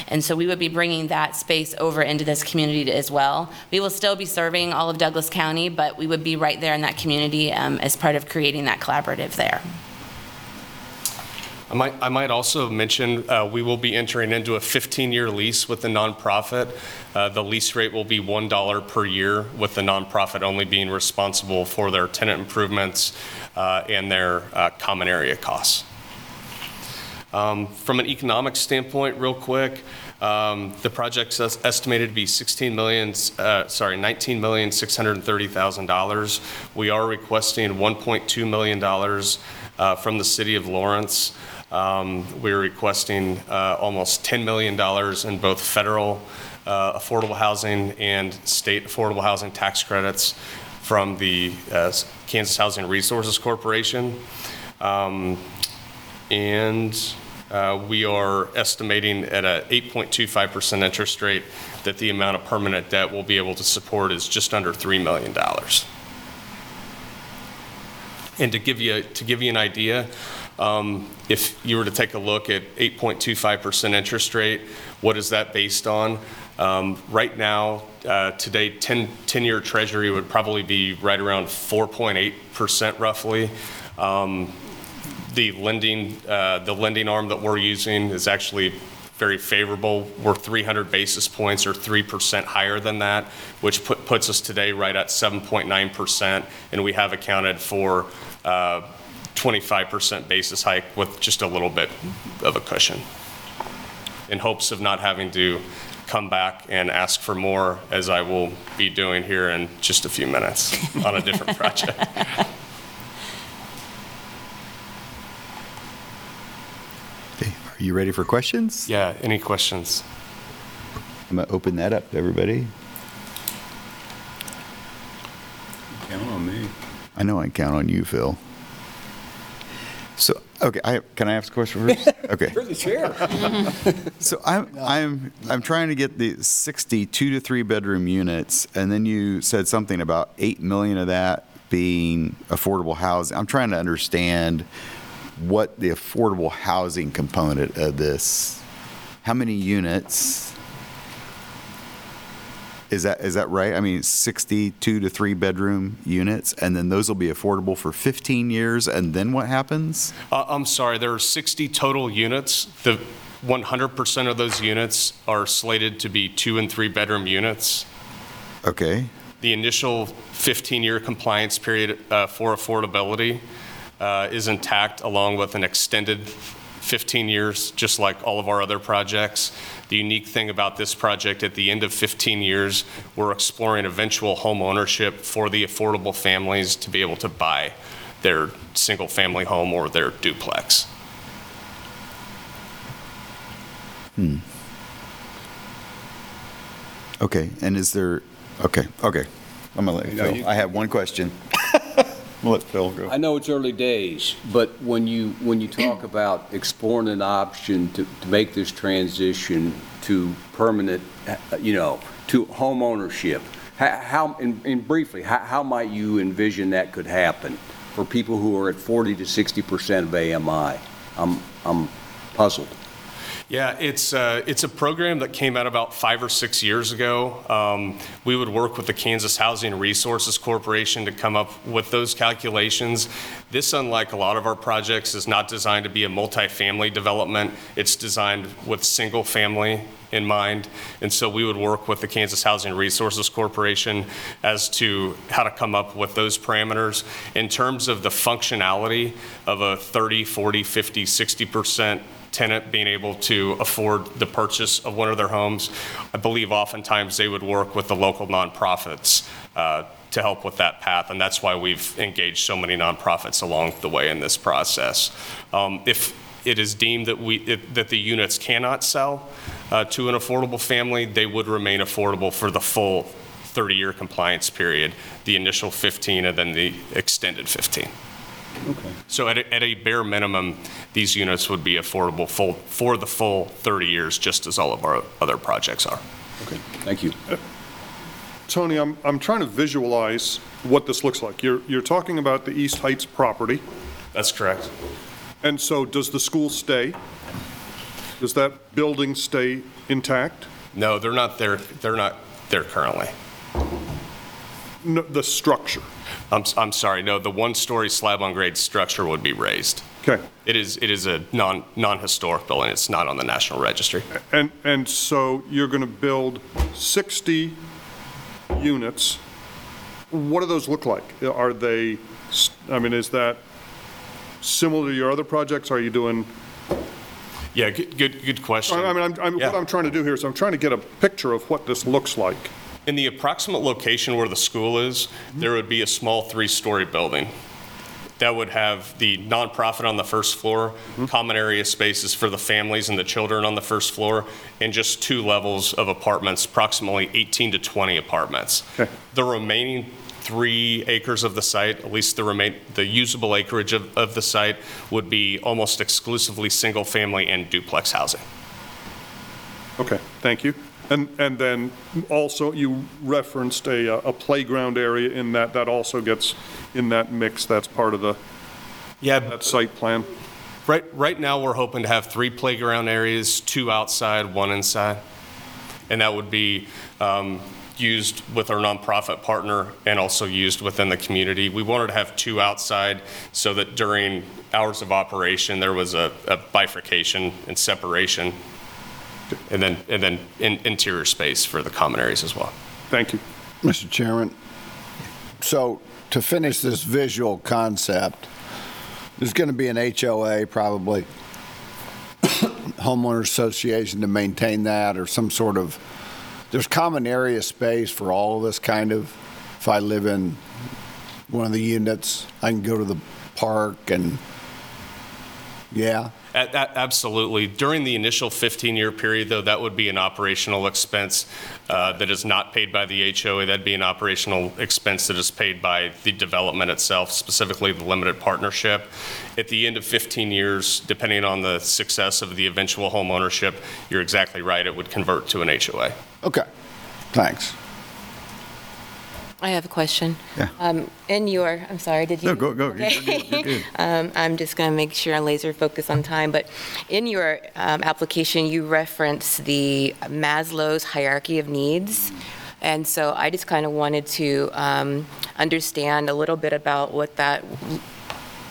And so we would be bringing that space over into this community as well. We will still be serving all of Douglas County, but we would be right there in that community um, as part of creating that collaborative there. I might, I might also mention, uh, we will be entering into a 15-year lease with the nonprofit. Uh, The lease rate will be $1 per year, with the nonprofit only being responsible for their tenant improvements uh, and their uh, common area costs. Um, From an economic standpoint, real quick, um, the project's es- estimated to be 16 million, uh, sorry, 19 million, 630,000 dollars. We are requesting 1.2 million dollars uh, from the city of Lawrence. Um, We're requesting uh, almost $10 million in both federal uh, affordable housing and state affordable housing tax credits from the uh, Kansas Housing Resources Corporation. Um, and uh, we are estimating at a 8.25% interest rate that the amount of permanent debt we'll be able to support is just under $3 million. And to give you, to give you an idea, um, if you were to take a look at 8.25% interest rate, what is that based on? Um, Right now, uh, today, 10, 10-year treasury would probably be right around 4.8% roughly. Um, the lending, uh, the lending arm that we're using is actually very favorable. We're 300 basis points or 3% higher than that, which put- puts us today right at 7.9%, and we have accounted for uh, 25% basis hike with just a little bit of a cushion, in hopes of not having to come back and ask for more, as I will be doing here in just a few minutes on a different *laughs* project. Okay, Are you ready for questions? Yeah, any questions? I'm going to open that up to everybody. Count on me. I know I can count on you, Phil. So, okay, I, can I ask a question first? *laughs* Okay. You're the chair. *laughs* So I'm, I'm, I'm trying to get the 60 two to three bedroom units, and then you said something about 8 million of that being affordable housing. I'm trying to understand what the affordable housing component of this, how many units? Is that, is that right? I mean, 62 to three bedroom units, and then those will be affordable for 15 years, and then what happens? Uh, I'm sorry, there are 60 total units. The 100% of those units are slated to be two and three bedroom units. Okay. The initial 15-year compliance period uh, for affordability uh, is intact, along with an extended 15 years, just like all of our other projects. The unique thing about this project, at the end of 15 years, we're exploring eventual home ownership for the affordable families to be able to buy their single-family home or their duplex. Hmm. Okay, and is there, okay, okay. I'm gonna let No, Phil, you- I have one question. *laughs* I'm let Phil go. I know it's early days, but when you, when you talk *clears throat* about exploring an option to, to make this transition to permanent, uh, you know, to home ownership, how- how, and and briefly, how, how might you envision that could happen for people who are at 40 to 60% of AMI? I'm, I'm puzzled. Yeah, it's, uh, it's a program that came out about five or six years ago. Um, We would work with the Kansas Housing Resources Corporation to come up with those calculations. This, unlike a lot of our projects, is not designed to be a multifamily development. It's designed with single-family in mind. And so we would work with the Kansas Housing Resources Corporation as to how to come up with those parameters. In terms of the functionality of a 30, 40, 50, 60% tenant being able to afford the purchase of one of their homes. I believe oftentimes they would work with the local nonprofits uh, to help with that path, and that's why we've engaged so many nonprofits along the way in this process. Um, If it is deemed that we, it- that the units cannot sell uh, to an affordable family, they would remain affordable for the full 30-year compliance period, the initial 15 and then the extended 15. So at a, at a bare minimum, these units would be affordable full, for the full 30 years, just as all of our other projects are. Okay, thank you. Uh, Tony, I'm, I'm trying to visualize what this looks like. You're, you're talking about the East Heights property, That's correct. and so does the school stay? Does that building stay intact? No, they're not there, they're not there currently. No, The structure? I'm, I'm sorry, no, the one-story slab-on-grade structure would be raised. Okay. It is, it is a non, non-historic building, it's not on the National Registry. And, and so you're going to build 60 units. What do those look like? Are they, s- I mean, is that similar to your other projects? Are you doing, Yeah, good, good, good question. I I mean, I'm- I'm, what I'm trying to do here is I'm trying to get a picture of what this looks like. In the approximate location where the school is, there would be a small three-story building that would have the nonprofit on the first floor, mm-hmm. common area spaces for the families and the children on the first floor, and just two levels of apartments, approximately 18 to 20 apartments. Okay. The remaining three acres of the site, at least the remain, the usable acreage of, of the site, would be almost exclusively single-family and duplex housing. Okay, thank you. And, and then also you referenced a, uh, a playground area in that, that also gets in that mix, that's part of the, Yeah, that site plan? Right, right now, we're hoping to have three playground areas, two outside, one inside. And that would be um, used with our nonprofit partner and also used within the community. We wanted to have two outside so that during hours of operation, there was a a bifurcation and separation. And then, and then in- interior space for the common areas as well. Thank you. Mr. Chairman, so to finish this visual concept, there's going to be an HOA probably, *coughs* homeowner association to maintain that or some sort of, there's common area space for all of this kind of, if I live in one of the units, I can go to the park and, yeah? A- a- Absolutely. During the initial 15-year period, though, that would be an operational expense uh, that is not paid by the HOA. That'd be an operational expense that is paid by the development itself, specifically the limited partnership. At the end of 15 years, depending on the success of the eventual home ownership, you're exactly right, it would convert to an HOA. Okay, thanks. I have a question. Yeah. Um, In your, I'm sorry, did you? No, go, go. You're Okay. good, you're good. *laughs* Um, I'm just going to make sure I'm laser focused on time, but in your um, application, you reference the Maslow's hierarchy of needs. And so I just kind of wanted to um, understand a little bit about what that,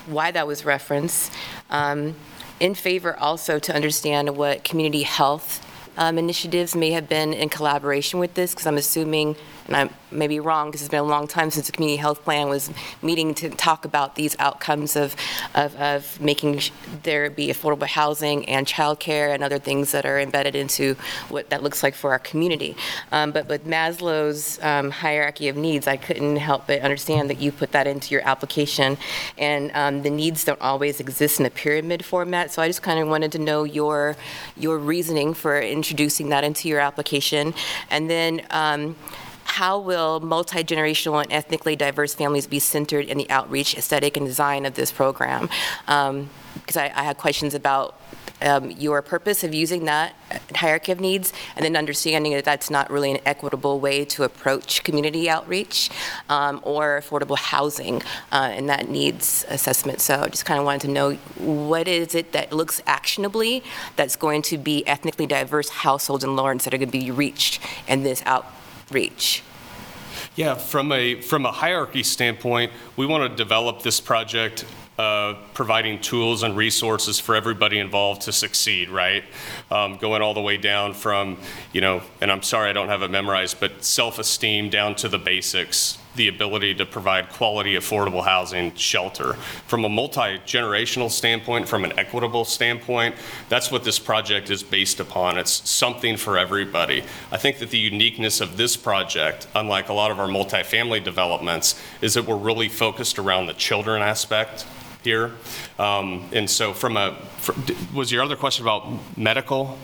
why that was referenced. Um, In favor also to understand what community health um, initiatives may have been in collaboration with this, because I'm assuming and I may be wrong, because it's been a long time since the community health plan was meeting to talk about these outcomes of, of, of making sh- there be affordable housing and childcare and other things that are embedded into what that looks like for our community. Um, But with Maslow's um, hierarchy of needs, I couldn't help but understand that you put that into your application. And um, the needs don't always exist in a pyramid format, so I just kind of wanted to know your, your reasoning for introducing that into your application. And then um, how will multi-generational and ethnically diverse families be centered in the outreach, aesthetic, and design of this program? Because I, I had questions about um, your purpose of using that hierarchy of needs, and then understanding that that's not really an equitable way to approach community outreach um, or affordable housing uh, and that needs assessment. So I just kind of wanted to know what is it that looks actionably that's going to be ethnically diverse households in Lawrence that are going to be reached in this outreach? Yeah, from a, from a hierarchy standpoint, we want to develop this project uh, providing tools and resources for everybody involved to succeed, right? Um, Going all the way down from, you know, and I'm sorry I don't have it memorized, but self-esteem down to the basics, the ability to provide quality, affordable housing, shelter. From a multi-generational standpoint, from an equitable standpoint, that's what this project is based upon. It's something for everybody. I think that the uniqueness of this project, unlike a lot of our multifamily developments, is that we're really focused around the children aspect here. Um, And so from a, was your other question about medical?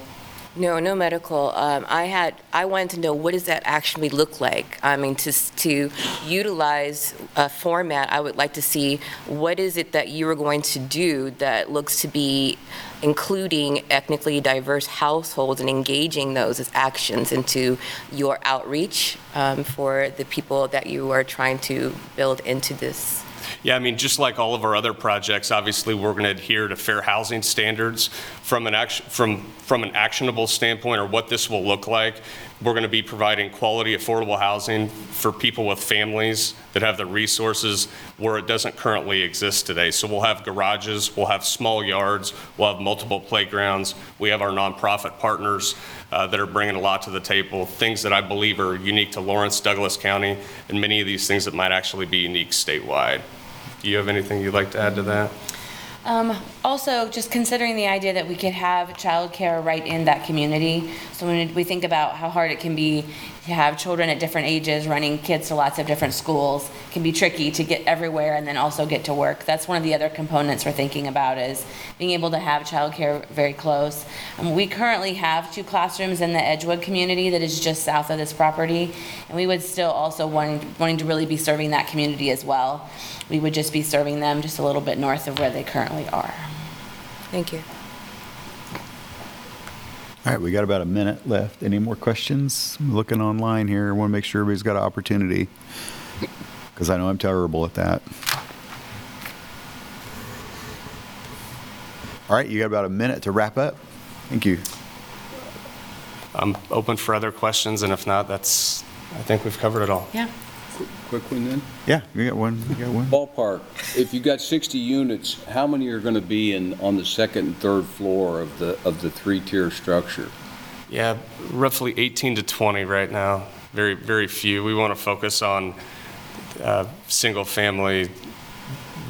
No, no medical. Um, I had, I wanted to know what does that actually look like? I mean, to, to utilize a format, I would like to see what is it that you are going to do that looks to be including ethnically diverse households and engaging those as actions into your outreach um, for the people that you are trying to build into this. Yeah, I mean, just like all of our other projects, obviously, we're going to adhere to fair housing standards. From an from, from an actionable standpoint, or what this will look like, we're going to be providing quality, affordable housing for people with families that have the resources where it doesn't currently exist today. So we'll have garages, we'll have small yards, we'll have multiple playgrounds. We have our nonprofit partners uh, that are bringing a lot to the table, things that I believe are unique to Lawrence, Douglas County, and many of these things that might actually be unique statewide. Do you have anything you'd like to add to that? Um, Also, just considering the idea that we could have childcare right in that community. So when we think about how hard it can be to have children at different ages running kids to lots of different schools, can be tricky to get everywhere and then also get to work. That's one of the other components we're thinking about is being able to have childcare very close. Um, We currently have two classrooms in the Edgewood community that is just south of this property. And we would still also wanting, wanting to really be serving that community as well. We would just be serving them just a little bit north of where they currently are. Thank you. All right, we got about a minute left. Any more questions? I'm Looking online here, I want to make sure everybody's got an opportunity, because I know I'm terrible at that. All right, you got about a minute to wrap up. Thank you. I'm open for other questions, and if not, that's, I think we've covered it all. Yeah. Quick one then. Yeah, we got one, you got one? Ballpark, if you got 60 units, how many are going to be in, on the second and third floor of the, of the three-tier structure? Yeah, roughly 18 to 20 right now. Very, very few. We want to focus on uh, single-family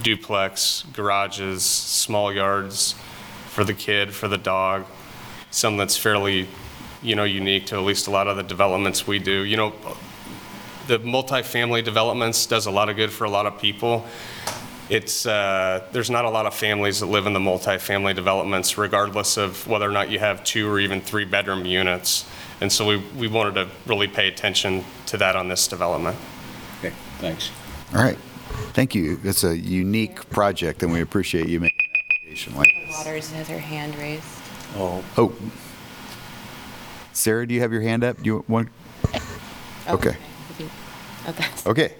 duplex, garages, small yards for the kid, for the dog, something that's fairly, you know, unique to at least a lot of the developments we do. You know, the multifamily developments does a lot of good for a lot of people. It's, uh, there's not a lot of families that live in the multifamily developments, regardless of whether or not you have two or even three-bedroom units. And so we, we wanted to really pay attention to that on this development. Okay, thanks. All right, thank you. It's a unique project, and we appreciate you making an application like this. Waters has her hand raised. Oh, Oh. Sarah, do you have your hand up? Do you want? Okay. Okay.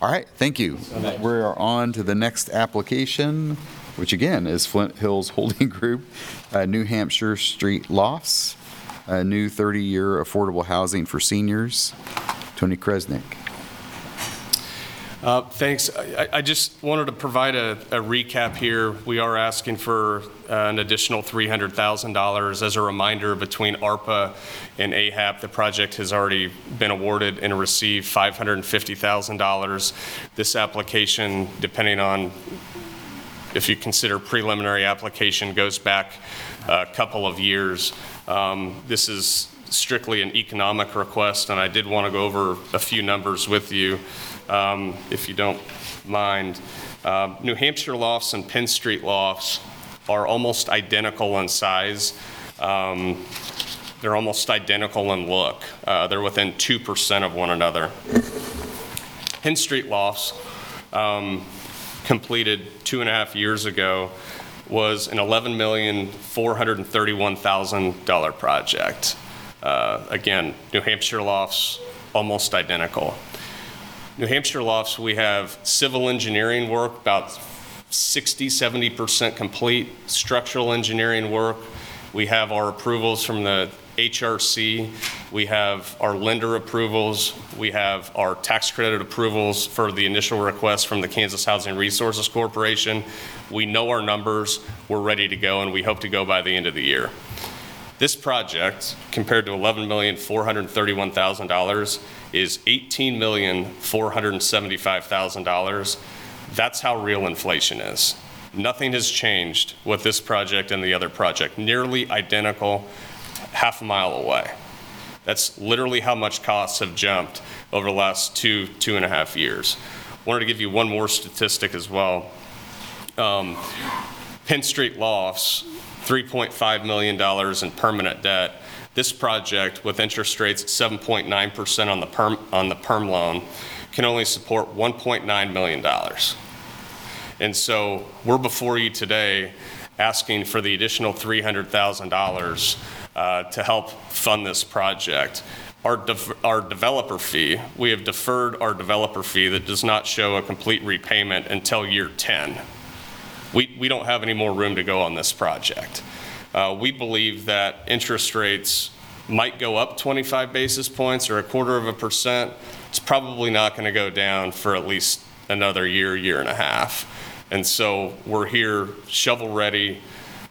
All right, thank you. We are on to the next application, which again is Flint Hills *laughs* Holding Group, uh, New Hampshire Street Lofts, a new 30-year affordable housing for seniors. Tony Krsnich. Uh, Thanks. I I just wanted to provide a a recap here. We are asking for uh, an additional $300,000. As a reminder, between ARPA and AHAP, the project has already been awarded and received $550,000. This application, depending on if you consider preliminary application, goes back a couple of years. Um, This is strictly an economic request, and I did want to go over a few numbers with you, um, if you don't mind. Uh, New Hampshire lofts and Penn Street lofts are almost identical in size. Um, They're almost identical in look. Uh, They're within 2% of one another. Penn Street lofts, um, completed two and a half years ago, was an $11,431,000 project. Uh, Again, New Hampshire lofts, almost identical. New Hampshire lofts, we have civil engineering work, about 60, 70% complete. Structural engineering work, we have our approvals from the HRC. We have our lender approvals. We have our tax credit approvals for the initial request from the Kansas Housing Resources Corporation. We know our numbers, we're ready to go, and we hope to go by the end of the year. This project, compared to $11,431,000, is $18,475,000. That's how real inflation is. Nothing has changed with this project and the other project, nearly identical, half a mile away. That's literally how much costs have jumped over the last two, two and a half years. Wanted to give you one more statistic as well. Um, Penn Street Lofts, $3.5 million in permanent debt. This project, with interest rates at 7.9% on the perm, on the perm loan, can only support $1.9 million. And so we're before you today asking for the additional $300,000 uh, to help fund this project. Our, our developer fee, we have deferred our developer fee that does not show a complete repayment until year 10 we, we don't have any more room to go on this project. Uh, we believe that interest rates might go up 25 basis points or a quarter of a percent. It's probably not going to go down for at least another year, year and a half. And so we're here shovel ready,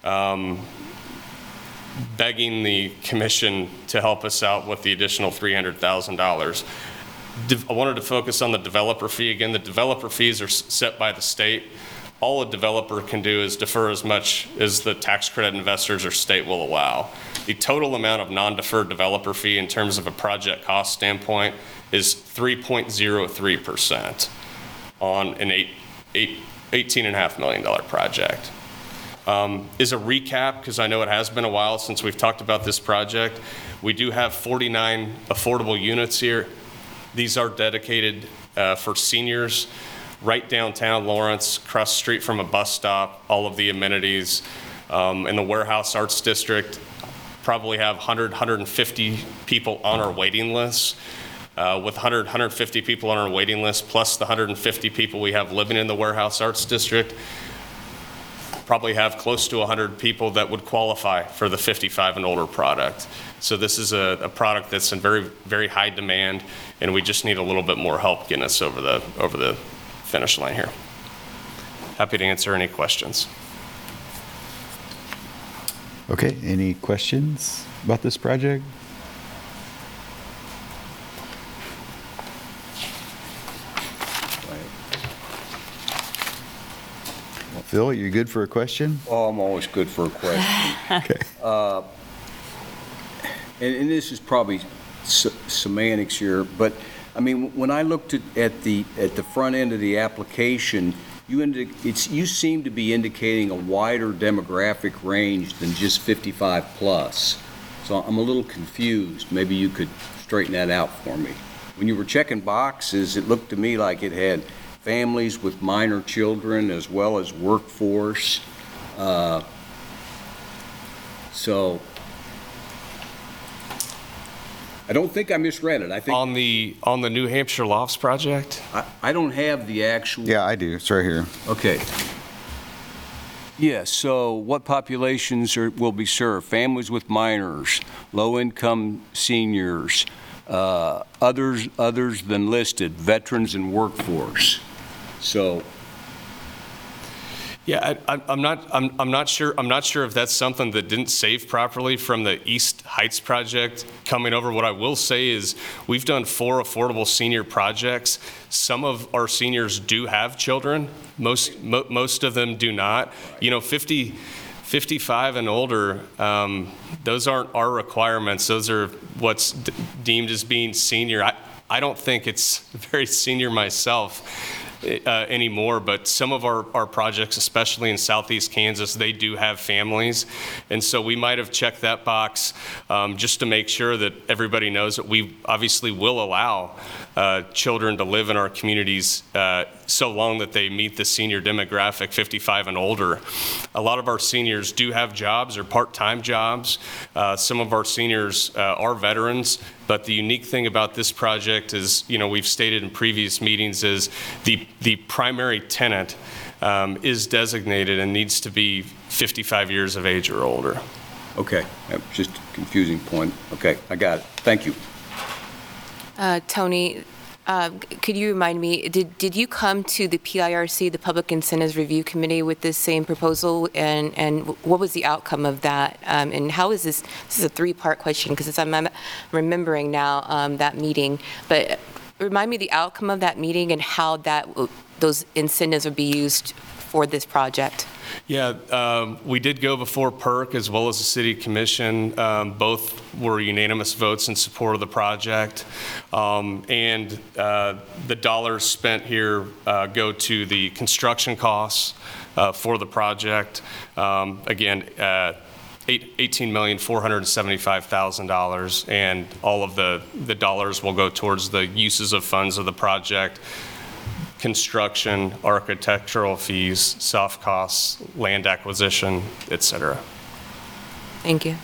um, begging the commission to help us out with the additional $300,000. I wanted to focus on the developer fee. Again, the developer fees are set by the state. All a developer can do is defer as much as the tax credit investors or state will allow. The total amount of non-deferred developer fee in terms of a project cost standpoint is 3.03% on an eight, eight, $18.5 million project. Um, Is a recap, because I know it has been a while since we've talked about this project. We do have 49 affordable units here. These are dedicated uh, for seniors, right downtown Lawrence, across the street from a bus stop, all of the amenities. Um, In the Warehouse Arts District, probably have 100, 150 people on our waiting list. Uh, With 100, 150 people on our waiting list, plus the 150 people we have living in the Warehouse Arts District, probably have close to 100 people that would qualify for the 55 and older product. So this is a, a product that's in very, very high demand, and we just need a little bit more help getting us over the, over the finish line here. Happy to answer any questions. Okay, any questions about this project? Phil, you good for a question? Oh, I'm always good for a question. *laughs* Okay. Uh, and, and this is probably se- semantics here, but, I mean, when I looked at, at the, at the front end of the application, you indi, it's, you seem to be indicating a wider demographic range than just 55 plus. So I'm a little confused. Maybe you could straighten that out for me. When you were checking boxes, it looked to me like it had families with minor children as well as workforce. Uh, So, I don't think I misread it. I think, On the, on the New Hampshire Lofts project? I, I don't have the actual. Yeah, I do. It's right here. Okay. Yeah, so what populations are, will be served? Families with minors, low-income seniors, uh, others, others than listed, veterans and workforce. So, Yeah, I, I'm not, I'm, I'm not sure, I'm not sure if that's something that didn't save properly from the East Heights project coming over. What I will say is, we've done four affordable senior projects. Some of our seniors do have children, most, mo- most of them do not. You know, 50, 55 and older, um, those aren't our requirements, those are what's d- deemed as being senior. I, I don't think it's *laughs* very senior myself uh, anymore, but some of our, our projects, especially in southeast Kansas, they do have families. And so we might have checked that box um, just to make sure that everybody knows that we obviously will allow uh, children to live in our communities uh, so long that they meet the senior demographic, 55 and older. A lot of our seniors do have jobs or part-time jobs. Uh, Some of our seniors uh, are veterans, but the unique thing about this project is, you know, we've stated in previous meetings, is the, the primary tenant um, is designated and needs to be 55 years of age or older. okay, just a confusing point. Okay, I got it. Thank you. Uh, Tony, uh, could you remind me, did, did you come to the PIRC, the Public Incentives Review Committee, with this same proposal? And, and what was the outcome of that? Um, And how is this, this is a three-part question, because I'm I'm remembering now um, that meeting, but remind me the outcome of that meeting and how that, those incentives would be used for this project? Yeah, um, we did go before PIRC as well as the city commission. Um, Both were unanimous votes in support of the project. Um, And uh, the dollars spent here uh, go to the construction costs uh, for the project. Um, Again, uh, eight- $18,475,000, and all of the, the dollars will go towards the uses of funds of the project, construction, architectural fees, soft costs, land acquisition, et cetera. Thank you.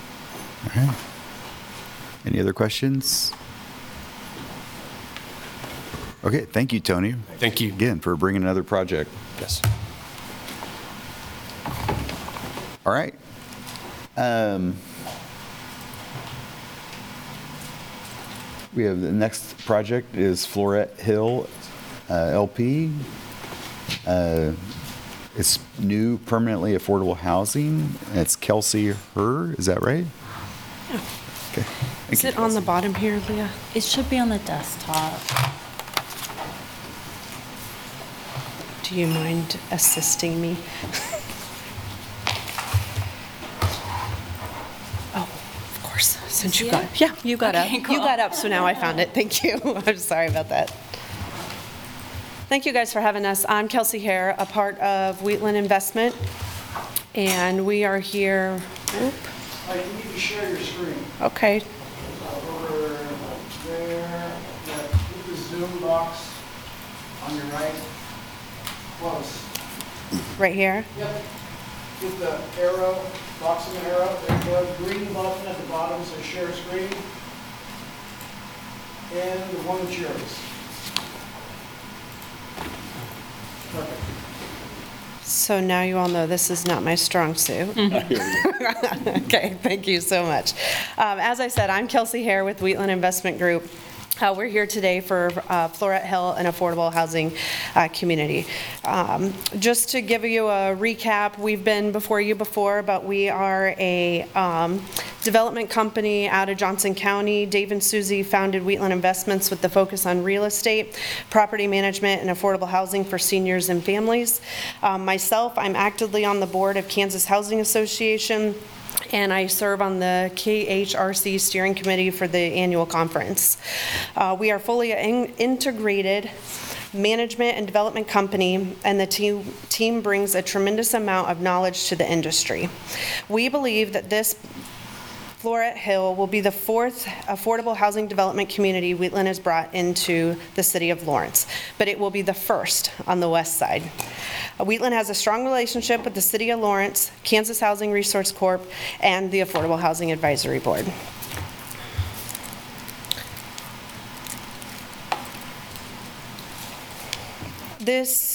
Any other questions? Okay, thank you, Tony, Thank you. again, for bringing another project. Yes. All right. Um, We have, the next project is Floret Hill LP. Uh, It's new permanently affordable housing. It's Kelsey Her, is that right? Okay. Thank Is you, it on the bottom here, Leah? It should be on the desktop. Do you mind assisting me? *laughs* Oh, of course, since you See got, it? yeah, you got up. Okay, You got up, so now I found it. Thank you. *laughs* I'm sorry about that. Thank you guys for having us. I'm Kelsey Hare, a part of Wheatland Investment, and we are here, oop, Uh, You need to share your screen. okay, Over there, yeah, hit the Zoom box on your right. Close. right here. Yep. Hit the arrow, box in the arrow, there you go, green button at the bottom says share screen. And the one that's yours. Perfect. So now you all know this is not my strong suit. *laughs* *laughs* Okay, thank you so much. Um, As I said, I'm Kelsey Hare with Wheatland Investment Group. Uh, We're here today for uh, Floret Hill, an affordable housing uh, community. Um, Just to give you a recap, we've been before you before, but we are a um, development company out of Johnson County. Dave and Susie founded Wheatland Investments with the focus on real estate, property management, and affordable housing for seniors and families. Um, Myself, I'm actively on the board of Kansas Housing Association, and I serve on the KHRC Steering Committee for the annual conference. Uh, We are fully in- integrated management and development company, and the team team brings a tremendous amount of knowledge to the industry. We believe that this Floret Hill will be the fourth affordable housing development community Wheatland has brought into the city of Lawrence, but it will be the first on the west side. Uh, Wheatland has a strong relationship with the city of Lawrence, Kansas Housing Resource Corp., and the Affordable Housing Advisory Board. This,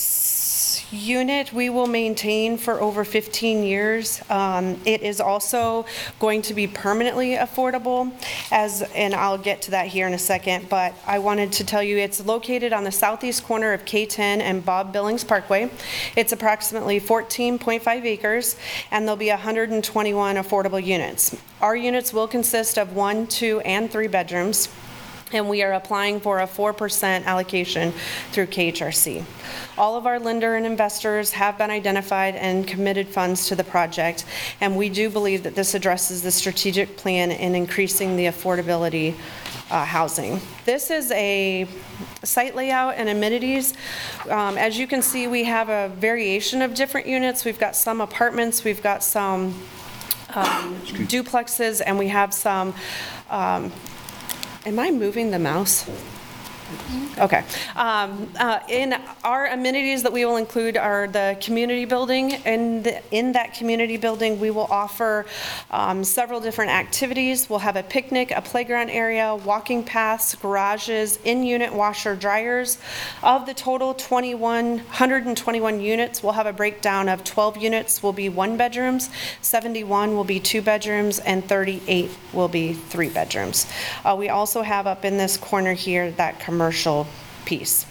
unit we will maintain for over 15 years. Um, It is also going to be permanently affordable as, and I'll get to that here in a second, but I wanted to tell you it's located on the southeast corner of K10 and Bob Billings Parkway. It's approximately 14.5 acres, and there'll be 121 affordable units. Our units will consist of one, two, and three bedrooms and we are applying for a 4% allocation through KHRC. All of our lender and investors have been identified and committed funds to the project, and we do believe that this addresses the strategic plan in increasing the affordability uh, housing. This is a site layout and amenities. Um, As you can see, we have a variation of different units. We've got some apartments, we've got some um, duplexes, and we have some um, Am I moving the mouse? Okay. Um, uh, In our amenities that we will include are the community building. And in that community building, we will offer um, several different activities. We'll have a picnic, a playground area, walking paths, garages, in-unit washer dryers. Of the total 21, 121 units, we'll have a breakdown of 12 units will be one bedrooms, 71 will be two bedrooms, and 38 will be three bedrooms. Uh, We also have up in this corner here that commercial piece.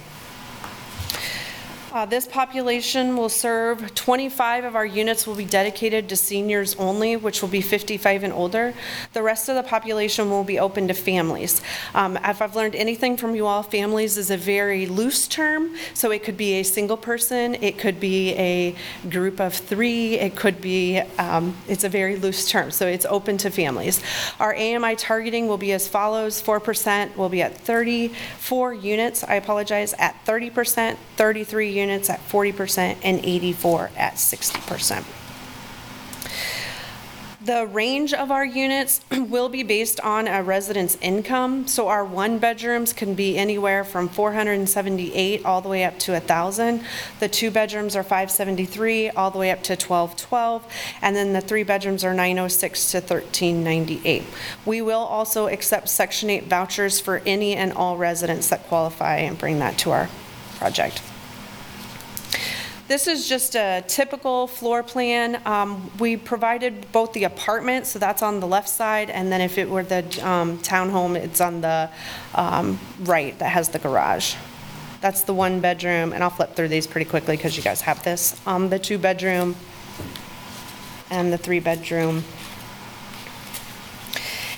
Uh, This population will serve, 25 of our units will be dedicated to seniors only, which will be 55 and older. The rest of the population will be open to families. Um, If I've learned anything from you all, families is a very loose term, so it could be a single person, it could be a group of three, it could be, um, it's a very loose term, so it's open to families. Our AMI targeting will be as follows, 4% will be at 34 units, I apologize, at 30%, 33 units at 40%, and 84 at 60%. The range of our units *clears throat* will be based on a resident's income, so our one-bedrooms can be anywhere from 478 all the way up to 1,000. The two-bedrooms are 573 all the way up to 1212, and then the three bedrooms are 906 to 1398. We will also accept Section 8 vouchers for any and all residents that qualify and bring that to our project. This is just a typical floor plan. Um, We provided both the apartment, so that's on the left side, and then if it were the um, townhome, it's on the um, right that has the garage. That's the one bedroom, and I'll flip through these pretty quickly because you guys have this. Um, The two bedroom and the three bedroom.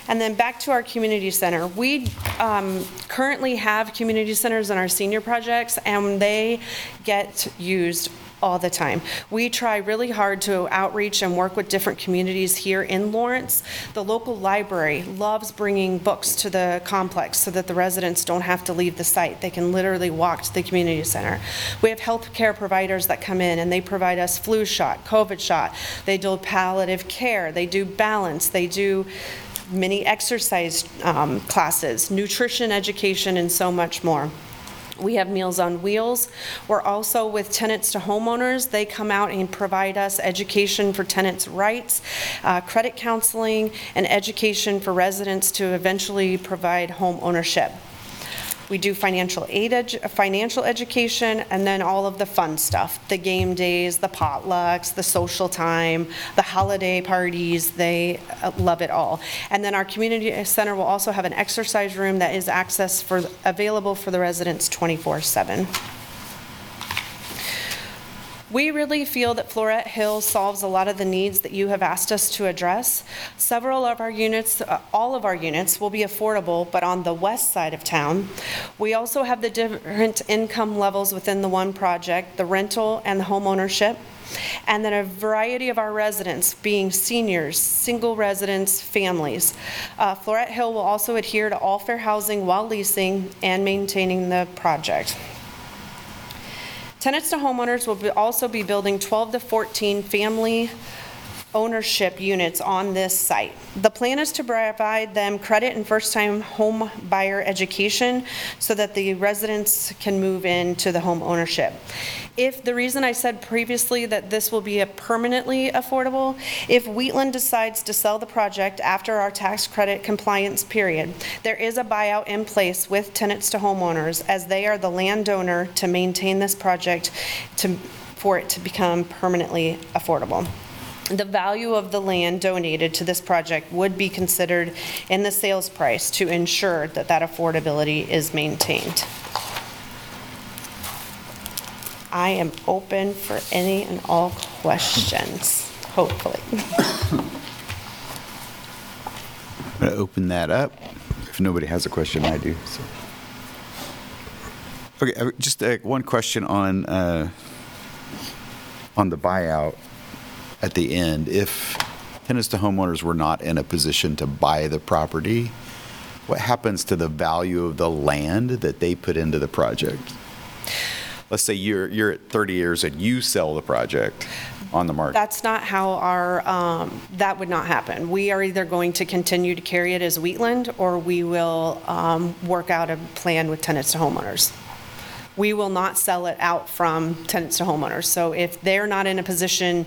And then back to our community center. We um, currently have community centers in our senior projects, and they get used all the time. We try really hard to outreach and work with different communities here in Lawrence. The local library loves bringing books to the complex so that the residents don't have to leave the site. They can literally walk to the community center. We have healthcare providers that come in and they provide us flu shot, COVID shot. They do palliative care, they do balance, they do many exercise um, classes, nutrition education, and so much more. We have Meals on Wheels. We're also with tenants to homeowners. They come out and provide us education for tenants' rights, uh, credit counseling, and education for residents to eventually provide home ownership. We do financial aid, edu- financial education, and then all of the fun stuff, the game days, the potlucks, the social time, the holiday parties, they uh, love it all. And then our community center will also have an exercise room that is access for, available for the residents 24/7. We really feel that Florette Hill solves a lot of the needs that you have asked us to address. Several of our units, uh, all of our units will be affordable, but on the west side of town. We also have the different income levels within the one project, the rental and the home ownership. And then a variety of our residents, being seniors, single residents, families. Uh, Floret Hill will also adhere to all fair housing while leasing and maintaining the project. Tenants to homeowners will be- also be building 12 to 14 family ownership units on this site. The plan is to provide them credit and first-time home buyer education so that the residents can move into the home ownership. If, the reason I said previously that this will be a permanently affordable, if Wheatland decides to sell the project after our tax credit compliance period, there is a buyout in place with tenants to homeowners as they are the landowner to maintain this project to for it to become permanently affordable. The value of the land donated to this project would be considered in the sales price to ensure that that affordability is maintained. I am open for any and all questions, hopefully. I'm going to open that up. If nobody has a question, I do. so. Okay, uh, just uh, one question on, uh, on the buyout at the end. If tenants to homeowners were not in a position to buy the property, what happens to the value of the land that they put into the project? Let's say you're, you're at 30 years and you sell the project on the market. That's not how our, um, that would not happen. We are either going to continue to carry it as Wheatland, or we will um, work out a plan with tenants to homeowners. We will not sell it out from tenants to homeowners. So if they're not in a position,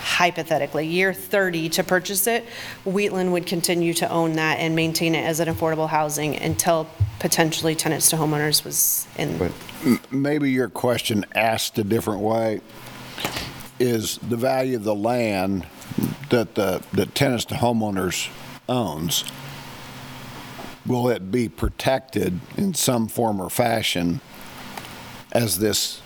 hypothetically, year 30 to purchase it, Wheatland would continue to own that and maintain it as an affordable housing until potentially tenants to homeowners was in. Maybe your question asked a different way is the value of the land that the, that tenants to homeowners owns, will it be protected in some form or fashion as this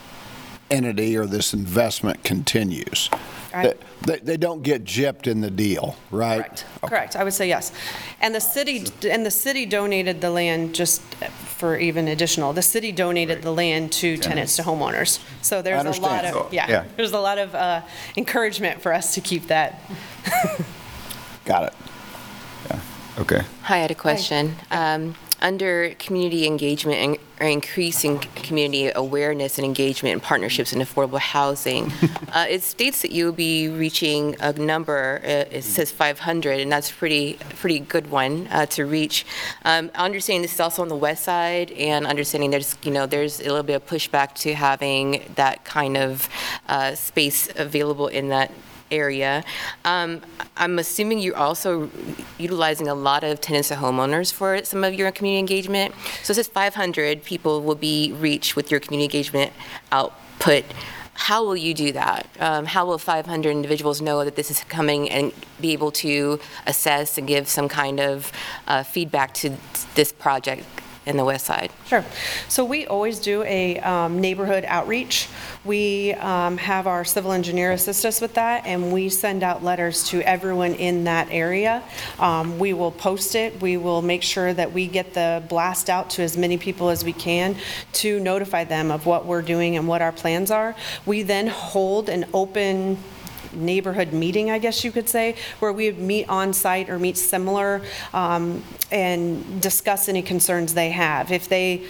entity or this investment continues? I- They, they don't get gypped in the deal, right? Correct, correct, I would say yes. And the city, and the city donated the land, just for even additional, the city donated the land to tenants to homeowners. So there's a lot understand. of, yeah, Yeah. there's a lot of uh, encouragement for us to keep that. Got it. Okay. Hi, I had a question. Um, Under community engagement and or increasing community awareness and engagement and partnerships in affordable housing, *laughs* uh, it states that you will be reaching a number, uh, it says 500, and that's pretty, pretty good one uh, to reach. Um, Understanding this is also on the west side, and understanding there's, you know, there's a little bit of pushback to having that kind of uh, space available in that area. Um, I'm assuming you're also utilizing a lot of tenants to homeowners for some of your community engagement. So it says 500 people will be reached with your community engagement output. How will you do that? Um, how will 500 individuals know that this is coming and be able to assess and give some kind of uh, feedback to this project in the west side? Sure. So we always do a um, neighborhood outreach. We um, have our civil engineer assist us with that, and we send out letters to everyone in that area. Um, We will post it, we will make sure that we get the blast out to as many people as we can to notify them of what we're doing and what our plans are. We then hold an open neighborhood meeting, I guess you could say, where we would meet on-site or meet similar um, and discuss any concerns they have. If they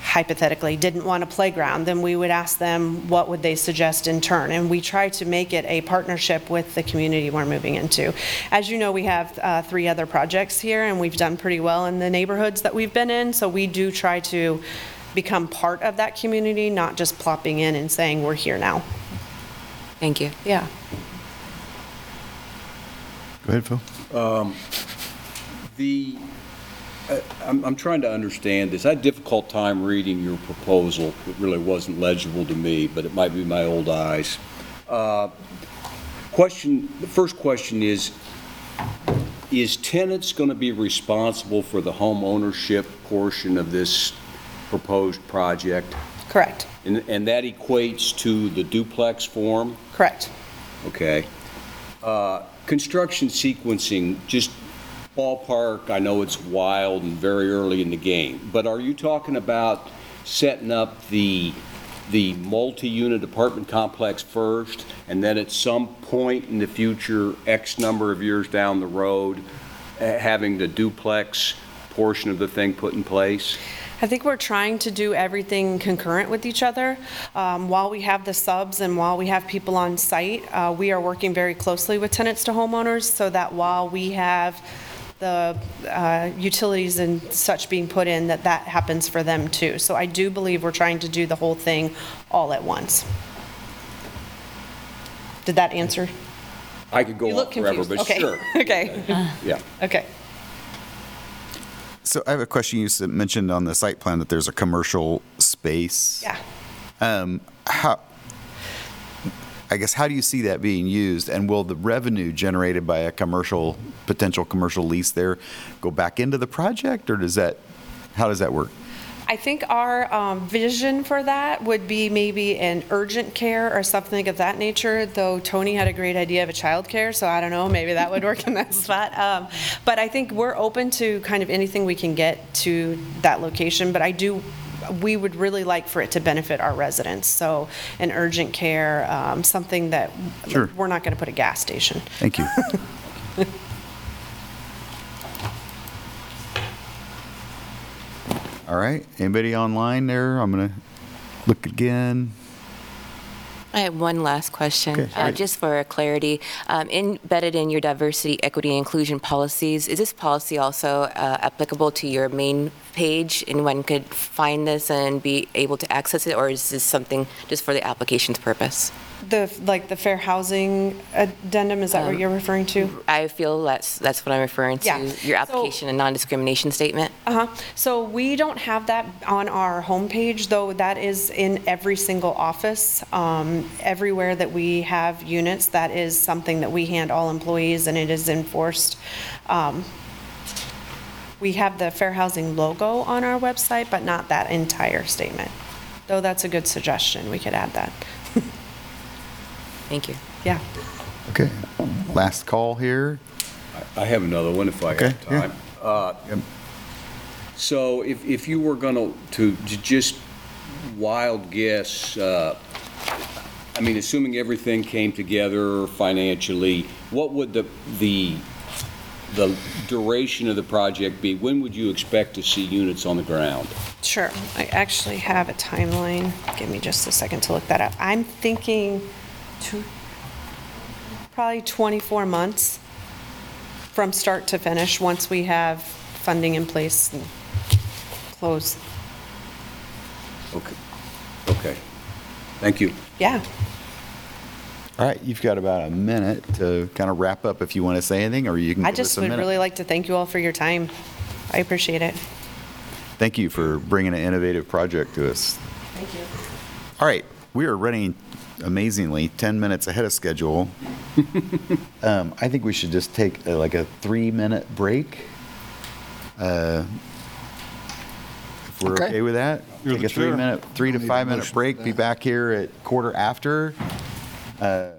hypothetically didn't want a playground, then we would ask them what would they suggest in turn. And we try to make it a partnership with the community we're moving into. As you know, we have uh, three other projects here, and we've done pretty well in the neighborhoods that we've been in. So we do try to become part of that community, not just plopping in and saying, we're here now. Thank you. Yeah. Go ahead, Phil. The, uh, I'm, I'm trying to understand this. I had a difficult time reading your proposal. It really wasn't legible to me, but it might be my old eyes. Uh, Question, the first question is, is tenants going to be responsible for the home ownership portion of this proposed project? Correct, And, and that equates to the duplex form? correct. Okay. Uh, Construction sequencing, just ballpark, I know it's wild and very early in the game, but are you talking about setting up the, the multi-unit apartment complex first, and then at some point in the future, X number of years down the road, having the duplex portion of the thing put in place? I think we're trying to do everything concurrent with each other. Um, While we have the subs and while we have people on site, uh, we are working very closely with tenants to homeowners so that while we have the uh, utilities and such being put in, that that happens for them too. So I do believe we're trying to do the whole thing all at once. Did that answer? I could go You on look forever, confused. but Okay. sure. *laughs* Okay, Yeah. okay. So I have a question. You mentioned on the site plan that there's a commercial space. Yeah. Um, how, I guess, how do you see that being used? And will the revenue generated by a commercial, potential commercial lease there go back into the project, or does that, how does that work? I think our um, vision for that would be maybe an urgent care or something of that nature, though Tony had a great idea of a childcare, so I don't know, maybe that would work in that *laughs* spot. Um, But I think we're open to kind of anything we can get to that location, but I do, we would really like for it to benefit our residents. So an urgent care, um, something that, Sure. we're not going to put a gas station. Thank you. *laughs* All right, anybody online there? I'm going to look again. I have one last question, Okay, uh, sorry. just for clarity. Um, Embedded in your diversity, equity, and inclusion policies, is this policy also uh, applicable to your main page? And Anyone could find this and be able to access it, or is this something just for the application's purpose? The, like the fair housing addendum, is that what Um, you're referring to? I feel that's, that's what I'm referring Yeah. to, your So- application and non-discrimination statement. Uh-huh. So we don't have that on our homepage, though that is in every single office. Um, Everywhere that we have units, that is something that we hand all employees, and it is enforced. Um, We have the fair housing logo on our website, but not that entire statement. Though that's a good suggestion, we could add that. Thank you. Yeah. Okay, last call here. I have another one if I Okay, have time. Uh, So if, if you were going to, to j- just wild guess, uh, I mean, assuming everything came together financially, what would the, the, the duration of the project be? When would you expect to see units on the ground? Sure. I actually have a timeline. Give me just a second to look that up. I'm thinking two, probably 24 months from start to finish, once we have funding in place and close. Okay, okay. Thank you. Yeah. All right, you've got about a minute to kind of wrap up if you want to say anything, or you can I give us just a would minute. really like to thank you all for your time. I appreciate it. Thank you for bringing an innovative project to us. Thank you. All right, we are running amazingly 10 minutes ahead of schedule. *laughs* um, I think we should just take uh like a three minute break. Uh, if we're okay, Okay. with that, You're take a three chair. minute, three to Need a five minute break. Be back here at quarter after. Uh,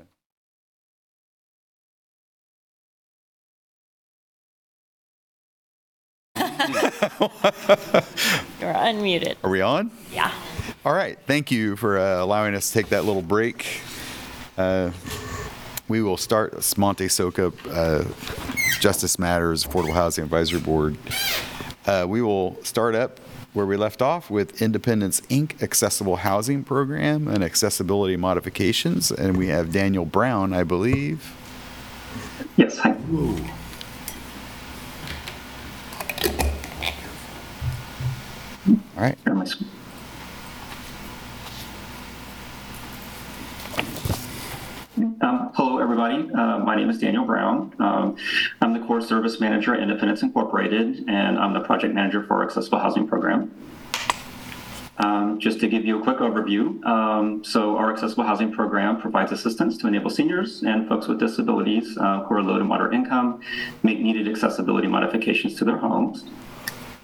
*laughs* You're unmuted. are we on? Yeah. All right. Thank you for uh, allowing us to take that little break. Uh, we will start Monte Soka uh, Justice Matters Affordable Housing Advisory Board. Uh, we will start up where we left off with Independence Inc. Accessible Housing Program and Accessibility Modifications. And we have Daniel Brown, I believe. Yes, hi. All right. Share my screen. Um, hello, everybody. Uh, my name is Daniel Brown. Um, I'm the core service manager at Independence Incorporated, and I'm the project manager for our accessible housing program. Um, just to give you a quick overview, um, so our accessible housing program provides assistance to enable seniors and folks with disabilities uh, who are low to moderate income make needed accessibility modifications to their homes.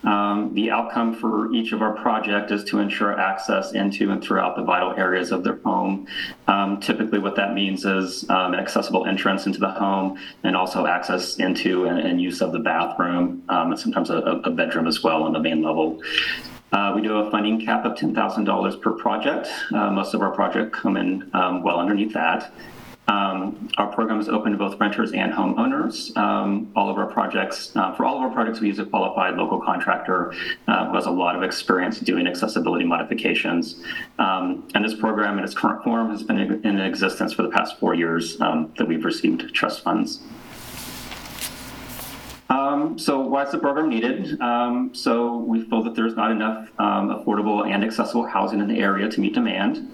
Um, the outcome for each of our project is to ensure access into and throughout the vital areas of their home. Um, typically, what that means is um, an accessible entrance into the home and also access into and, and use of the bathroom um, and sometimes a, a bedroom as well on the main level. Uh, we do a funding cap of $10,000 per project. Uh, most of our projects come in um, well underneath that. Um, our program is open to both renters and homeowners. Um, all of our projects, uh, for all of our projects, we use a qualified local contractor uh, who has a lot of experience doing accessibility modifications. Um, and this program, in its current form, has been in existence for the past four years um, that we've received trust funds. Um, so why is the program needed? Um, so we feel that there's not enough um, affordable and accessible housing in the area to meet demand.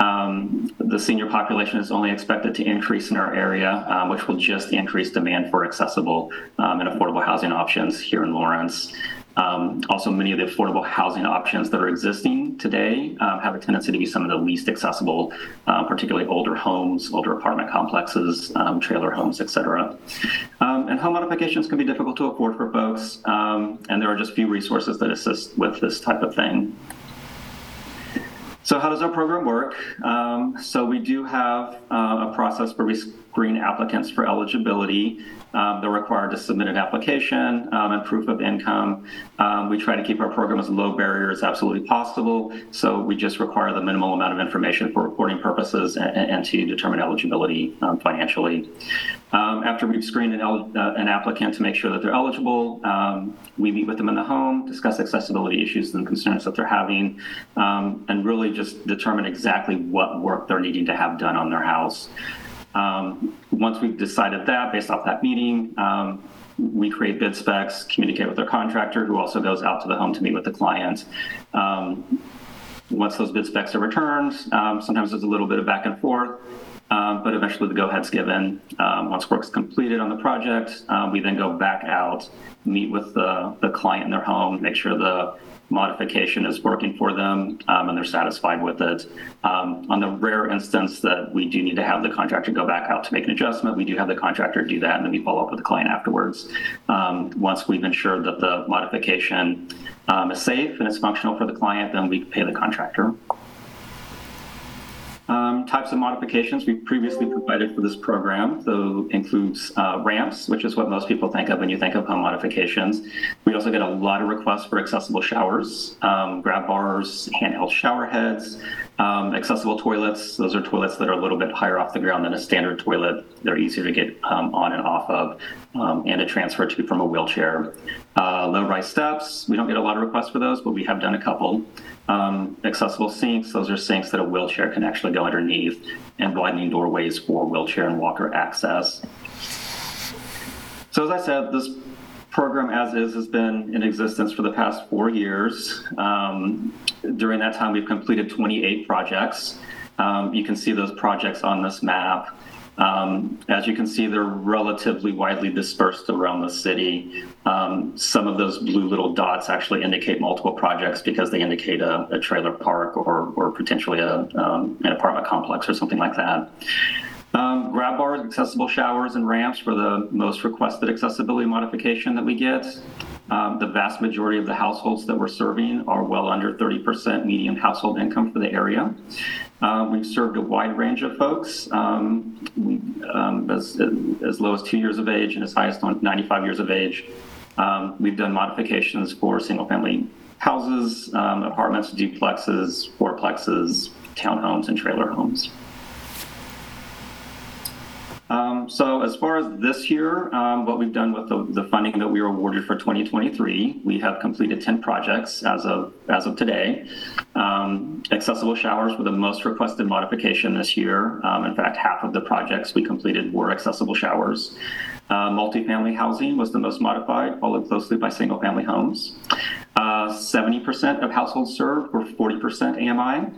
Um, the senior population is only expected to increase in our area, um, which will just increase demand for accessible um, and affordable housing options here in Lawrence. Um, also, many of the affordable housing options that are existing today um, have a tendency to be some of the least accessible, uh, particularly older homes, older apartment complexes, trailer homes, et cetera. Um, and home modifications can be difficult to afford for folks, and there are just few resources that assist with this type of thing. So how does our program work? Um, so we do have uh, a process where we screen applicants for eligibility. Um, they're required to submit an application um, and proof of income. Um, we try to keep our program as low barrier as absolutely possible. So we just require the minimal amount of information for reporting purposes and, and to determine eligibility um, financially. Um, after we've screened an, uh, an, applicant to make sure that they're eligible, um, we meet with them in the home, discuss accessibility issues and concerns that they're having, and really just determine exactly what work they're needing to have done on their house. Um, once we've decided that, based off that meeting, um, we create bid specs, communicate with our contractor, who also goes out to the home to meet with the client. Um, once those bid specs are returned, um, sometimes there's a little bit of back and forth, um, but eventually the go-ahead's given. Um, once work's completed on the project, we then go back out, meet with the, the client in their home, make sure the modification is working for them um, and they're satisfied with it. Um, on the rare instance that we do need to have the contractor go back out to make an adjustment, we do have the contractor do that and then we follow up with the client afterwards. Um, once we've ensured that the modification um, is safe and it's functional for the client, then we pay the contractor. Um, types of modifications we've previously provided for this program, so includes uh, ramps, which is what most people think of when you think of home modifications. We also get a lot of requests for accessible showers, um, grab bars, handheld shower heads, um, accessible toilets. Those are toilets that are a little bit higher off the ground than a standard toilet. They're easier to get um, on and off of um, and to transfer to from a wheelchair. Uh, low rise steps, we don't get a lot of requests for those, but we have done a couple. Um, accessible sinks, those are sinks that a wheelchair can actually go underneath, and widening doorways for wheelchair and walker access. So as I said, this program as is has been in existence for the past four years. Um, during that time, we've completed 28 projects. Um, you can see those projects on this map. Um, as you can see, they're relatively widely dispersed around the city. Um, some of those blue little dots actually indicate multiple projects because they indicate a, a trailer park or, or potentially a, um, an apartment complex or something like that. Um, grab bars, accessible showers, and ramps for the most requested accessibility modification that we get. Um, the vast majority of the households that we're serving are well under 30% median household income for the area. Uh, we've served a wide range of folks, um, um, as, as low as two years of age and as high as 95 years of age. Um, we've done modifications for single family houses, um, apartments, duplexes, fourplexes, townhomes, and trailer homes. Um, so as far as this year, um, what we've done with the, the, funding that we were awarded for 2023, we have completed 10 projects as of as of today. Um, accessible showers were the most requested modification this year. Um, in fact, half of the projects we completed were accessible showers. Uh, multifamily housing was the most modified, followed closely by single family homes. 70% uh, of households served were 40% AMI.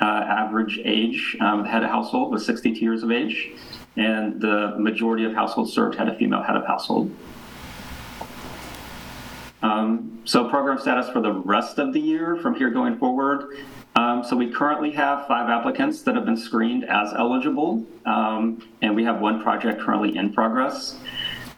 Uh, average age um, head of household was 62 years of age and the majority of households served had a female head of household. Um, so program status for the rest of the year from here going forward. Um, so we currently have five applicants that have been screened as eligible, um, and we have one project currently in progress.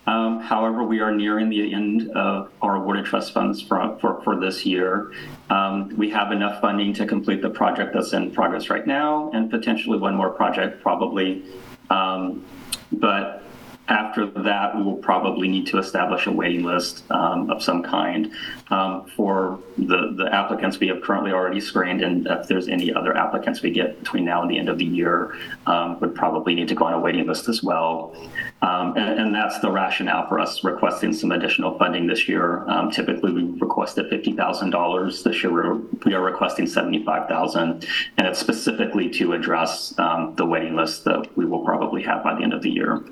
Um, however, we are nearing the end of our awarded trust funds for, for, for this year. Um, we have enough funding to complete the project that's in progress right now and potentially one more project probably um, but after that, we will probably need to establish a waiting list um, of some kind um, for the, the applicants we have currently already screened. And if there's any other applicants we get between now and the end of the year, um, would probably need to go on a waiting list as well. Um, and, and, that's the rationale for us requesting some additional funding this year. Um, typically, we requested $50,000. This year, we're, we are requesting 75000 and it's specifically to address um, the waiting list that we will probably have by the end of the year.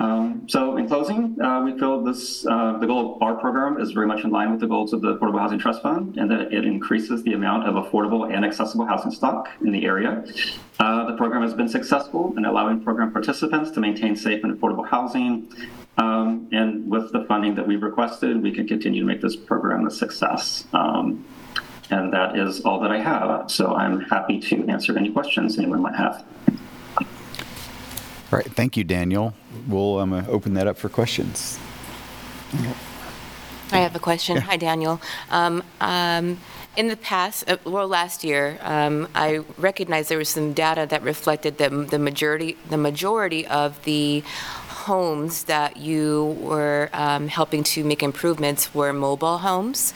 Um, so in closing, uh, we feel this, uh, the goal of our program is very much in line with the goals of the Affordable Housing Trust Fund and that it increases the amount of affordable and accessible housing stock in the area. Uh, the program has been successful in allowing program participants to maintain safe and affordable housing. Um, and with the funding that we've requested, we can continue to make this program a success. Um, and that is all that I have. So I'm happy to answer any questions anyone might have. All right, thank you, Daniel. We'll um, uh, open that up for questions. I have a question. Hi, Daniel. Um, um, In the past, uh, well, last year, um, I recognized there was some data that reflected that the majority, the majority of the homes that you were um, helping to make improvements were mobile homes.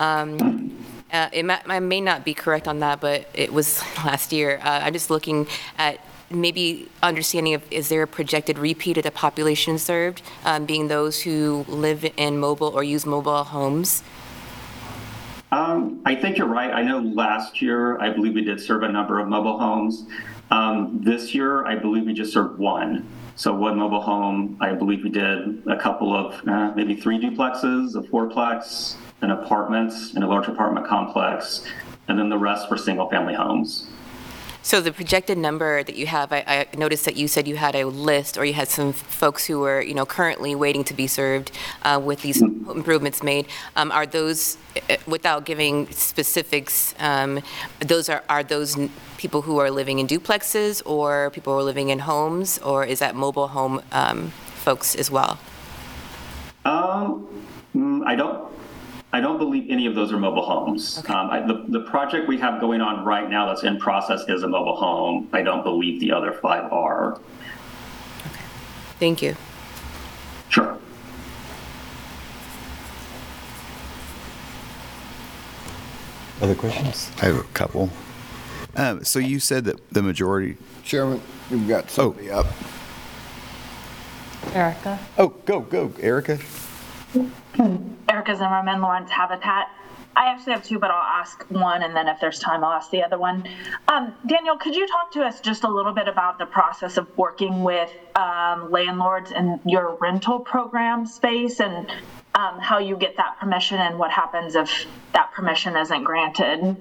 Um, uh, It I may not be correct on that, but it was *laughs* last year. Uh, I'm just looking at maybe understanding of, is there a projected repeat of the population served, um, being those who live in mobile or use mobile homes? Um, I think you're right. I know last year, I believe we did serve a number of mobile homes. Um, this year, I believe we just served one. So one mobile home, I believe we did a couple of, uh, maybe three duplexes, a fourplex, an apartment, in a large apartment complex, and then the rest were single-family homes. So the projected number that you have, I, I noticed that you said you had a list, or you had some folks who were, you know, currently waiting to be served uh, with these improvements made. Um, Are those, uh, without giving specifics, um, those are, are those people who are living in duplexes, or people who are living in homes, or is that mobile home um, folks as well? Um, mm, I don't, I don't believe any of those are mobile homes. Um, I, the, the project we have going on right now that's in process is a mobile home. I don't believe the other five are. Okay. Thank you. Sure. Other questions? I have a couple. Um, So you said that the majority, Chairman, we've got somebody up. Erica? oh, go, go, Erica. Erica Zimmerman, Lawrence Habitat. I actually have two, but I'll ask one, and then if there's time, I'll ask the other one. Um, Daniel, could you talk to us just a little bit about the process of working with um, landlords in your rental program space and um, how you get that permission and what happens if that permission isn't granted?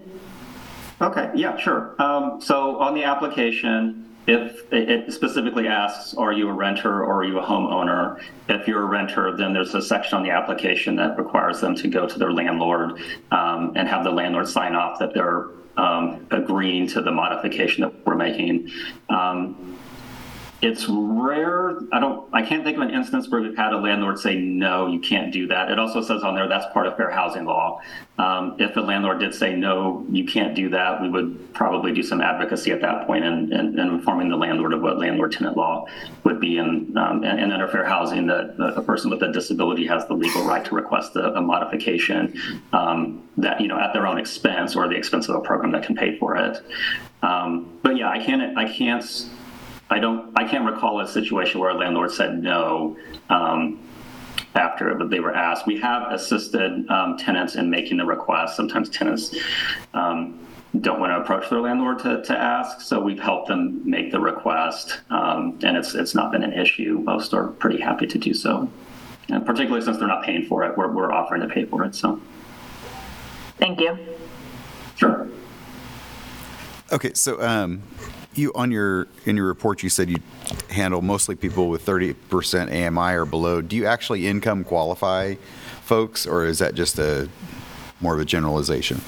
Okay, yeah, sure. Um, so on the application, if it specifically asks, are you a renter or are you a homeowner? If you're a renter, then there's a section on the application that requires them to go to their landlord um, and have the landlord sign off that they're um, agreeing to the modification that we're making. Um, it's rare. I don't. I can't think of an instance where we've had a landlord say no, you can't do that. It also says on there that's part of fair housing law. Um, if the landlord did say no, you can't do that, we would probably do some advocacy at that point and, informing the landlord of what landlord-tenant law would be. And, um, and, and under fair housing, that a person with a disability has the legal right to request a, a modification um, that you know at their own expense or the expense of a program that can pay for it. Um, but yeah, I can't. I can't. I don't, I can't recall a situation where a landlord said no um, after they were asked. We have assisted um, tenants in making the request. Sometimes tenants um, don't want to approach their landlord to, to ask, so we've helped them make the request, um, and it's it's not been an issue. Most are pretty happy to do so, and particularly since they're not paying for it, we're, we're offering to pay for it. So, Thank you. sure. Okay, so um, you, on your, in your report, you said you handle mostly people with 30% AMI or below. Do you actually income qualify folks, or is that just a, more of a generalization?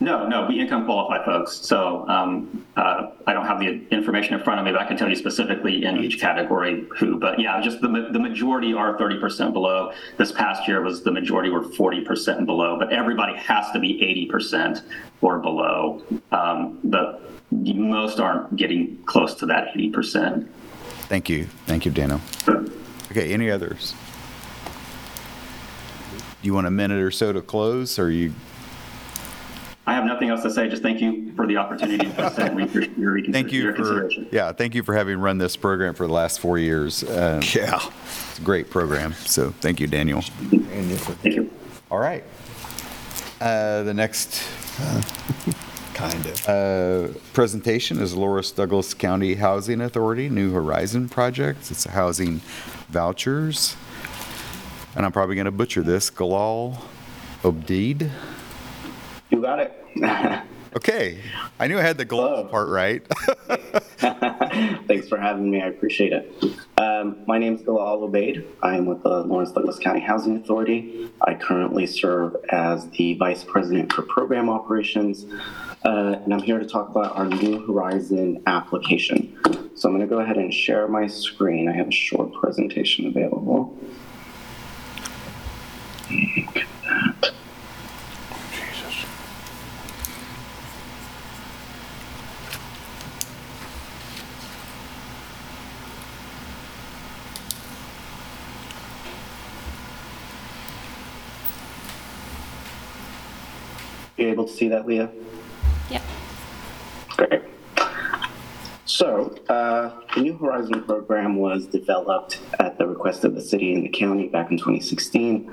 No, no, we income qualify folks. So um, uh, I don't have the information in front of me, but I can tell you specifically in each category who. But yeah, just the, the majority are 30% below. This past year was the majority were 40% and below, but everybody has to be 80% or below. Um, but most aren't getting close to that 80%. Thank you. Thank you, Dano. Okay, any others? Do you want a minute or so to close, or you? I have nothing else to say. Just thank you for the opportunity to present your, your, Thank you your for, consideration. yeah, thank you for having run this program for the last four years. Yeah. It's a great program, so thank you, Daniel. Thank you. All right. Uh, The next Kind of. uh, presentation is Lawrence Douglas County Housing Authority New Horizon Project. It's housing vouchers. And I'm probably going to butcher this, Galal Obeid. You got it. *laughs* Okay, I knew I had the Galal part right. *laughs* *laughs* Thanks for having me. I appreciate it. Um, my name is Galal Obeid. I am with the Lawrence Douglas County Housing Authority. I currently serve as the Vice President for Program Operations, uh, and I'm here to talk about our New Horizon application. So I'm going to go ahead and share my screen. I have a short presentation available. That. You able to see that, Leah? Great. So, uh, the New Horizon program was developed at the request of the city and the county back in 2016.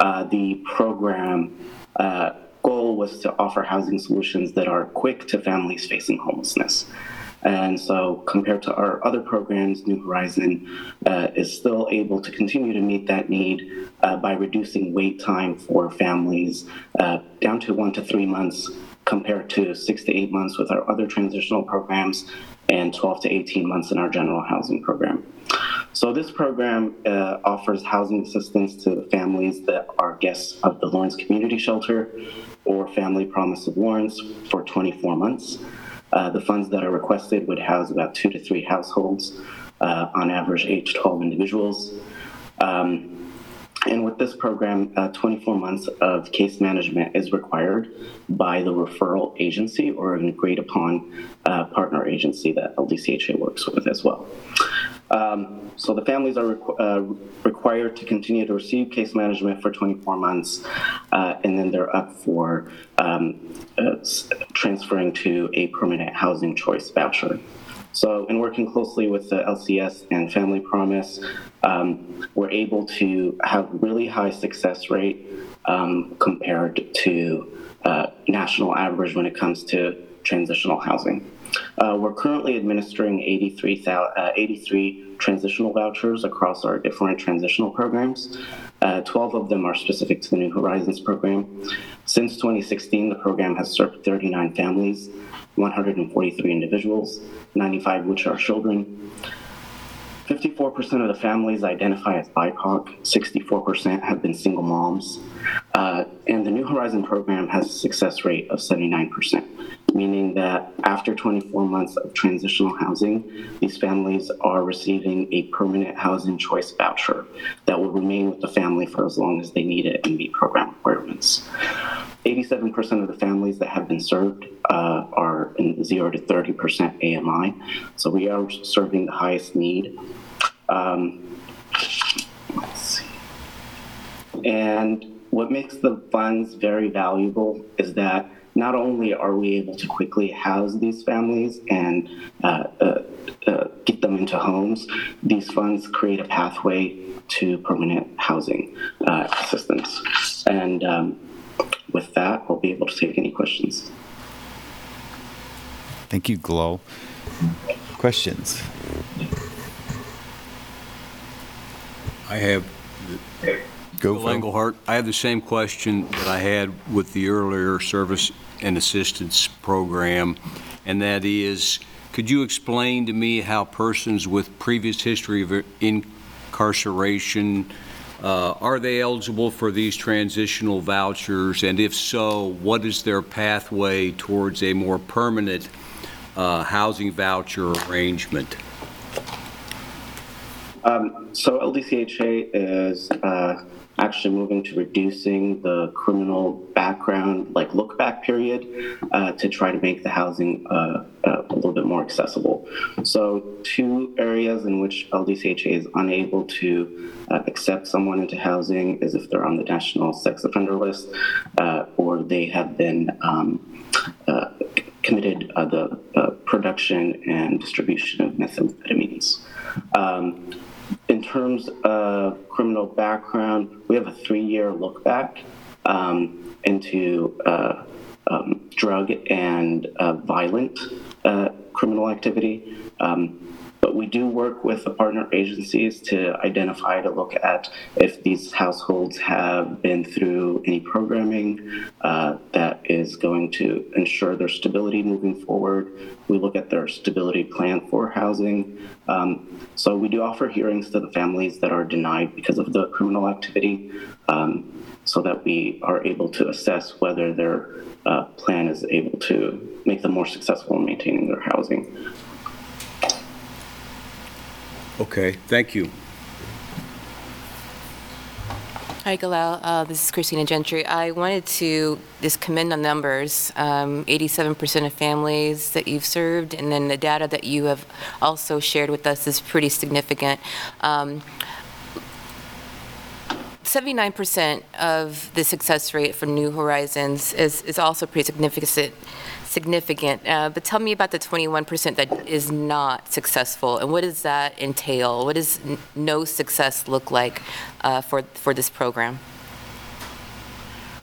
Uh, the program uh, goal was to offer housing solutions that are quick to families facing homelessness. And so, compared to our other programs, New Horizon uh, is still able to continue to meet that need uh, by reducing wait time for families uh, down to one to three months compared to six to eight months with our other transitional programs and 12 to 18 months in our general housing program. So this program uh, offers housing assistance to families that are guests of the Lawrence Community Shelter or Family Promise of Lawrence for 24 months. Uh, the funds that are requested would house about two to three households, uh, on average age 12 individuals. Um, and with this program, uh, 24 months of case management is required by the referral agency or an agreed upon uh, partner agency that LDCHA works with as well. Um, so the families are requ- uh, required to continue to receive case management for 24 months, uh, and then they're up for um, uh, transferring to a permanent housing choice voucher. So, in working closely with the LCS and Family Promise, um, we're able to have really high success rate um, compared to uh, national average when it comes to transitional housing. Uh, we're currently administering 83, uh, 83 transitional vouchers across our different transitional programs. Uh, 12 of them are specific to the New Horizons program. Since 2016, the program has served 39 families, 143 individuals, 95 which are children. 54% of the families identify as BIPOC, 64% have been single moms, uh, and the New Horizon program has a success rate of 79%, meaning that after 24 months of transitional housing, these families are receiving a permanent housing choice voucher that will remain with the family for as long as they need it and meet program requirements. 87% of the families that have been served uh, are in the 0 to 30% AMI, so we are serving the highest need. Um, let's see. And what makes the funds very valuable is that not only are we able to quickly house these families and uh, uh, uh, get them into homes, these funds create a pathway to permanent housing uh, assistance. And um, with that, we'll be able to take any questions. Thank you, Glow. Questions? I have. Go Bill for. Engelhardt, I have the same question that I had with the earlier service and assistance program, and that is, could you explain to me how persons with previous history of incarceration, uh, are they eligible for these transitional vouchers? And if so, what is their pathway towards a more permanent uh, housing voucher arrangement? Um, so LDCHA is uh, actually moving to reducing the criminal background, like look back period, uh, to try to make the housing uh, uh, a little bit more accessible. So, two areas in which LDCHA is unable to uh, accept someone into housing is if they're on the national sex offender list uh, or they have been. Um, uh, committed the production and distribution of methamphetamines. Um, in terms of criminal background, we have a three-year look back um, into uh, um, drug and uh, violent uh, criminal activity. Um, but we do work with the partner agencies to identify to look at if these households have been through any programming uh, that is going to ensure their stability moving forward. We look at their stability plan for housing. Um, so we do offer hearings to the families that are denied because of the criminal activity. Um, so that we are able to assess whether their uh, plan is able to make them more successful in maintaining their housing. Okay, thank you. Hi, Galal. Uh, This is Christina Gentry. I wanted to just commend the numbers, um, 87% of families that you've served, and then the data that you have also shared with us is pretty significant. Um, 79% of the success rate for New Horizons is, is also pretty significant. Significant, uh, but tell me about the 21% that is not successful, and what does that entail? What does n- no success look like uh, for for this program?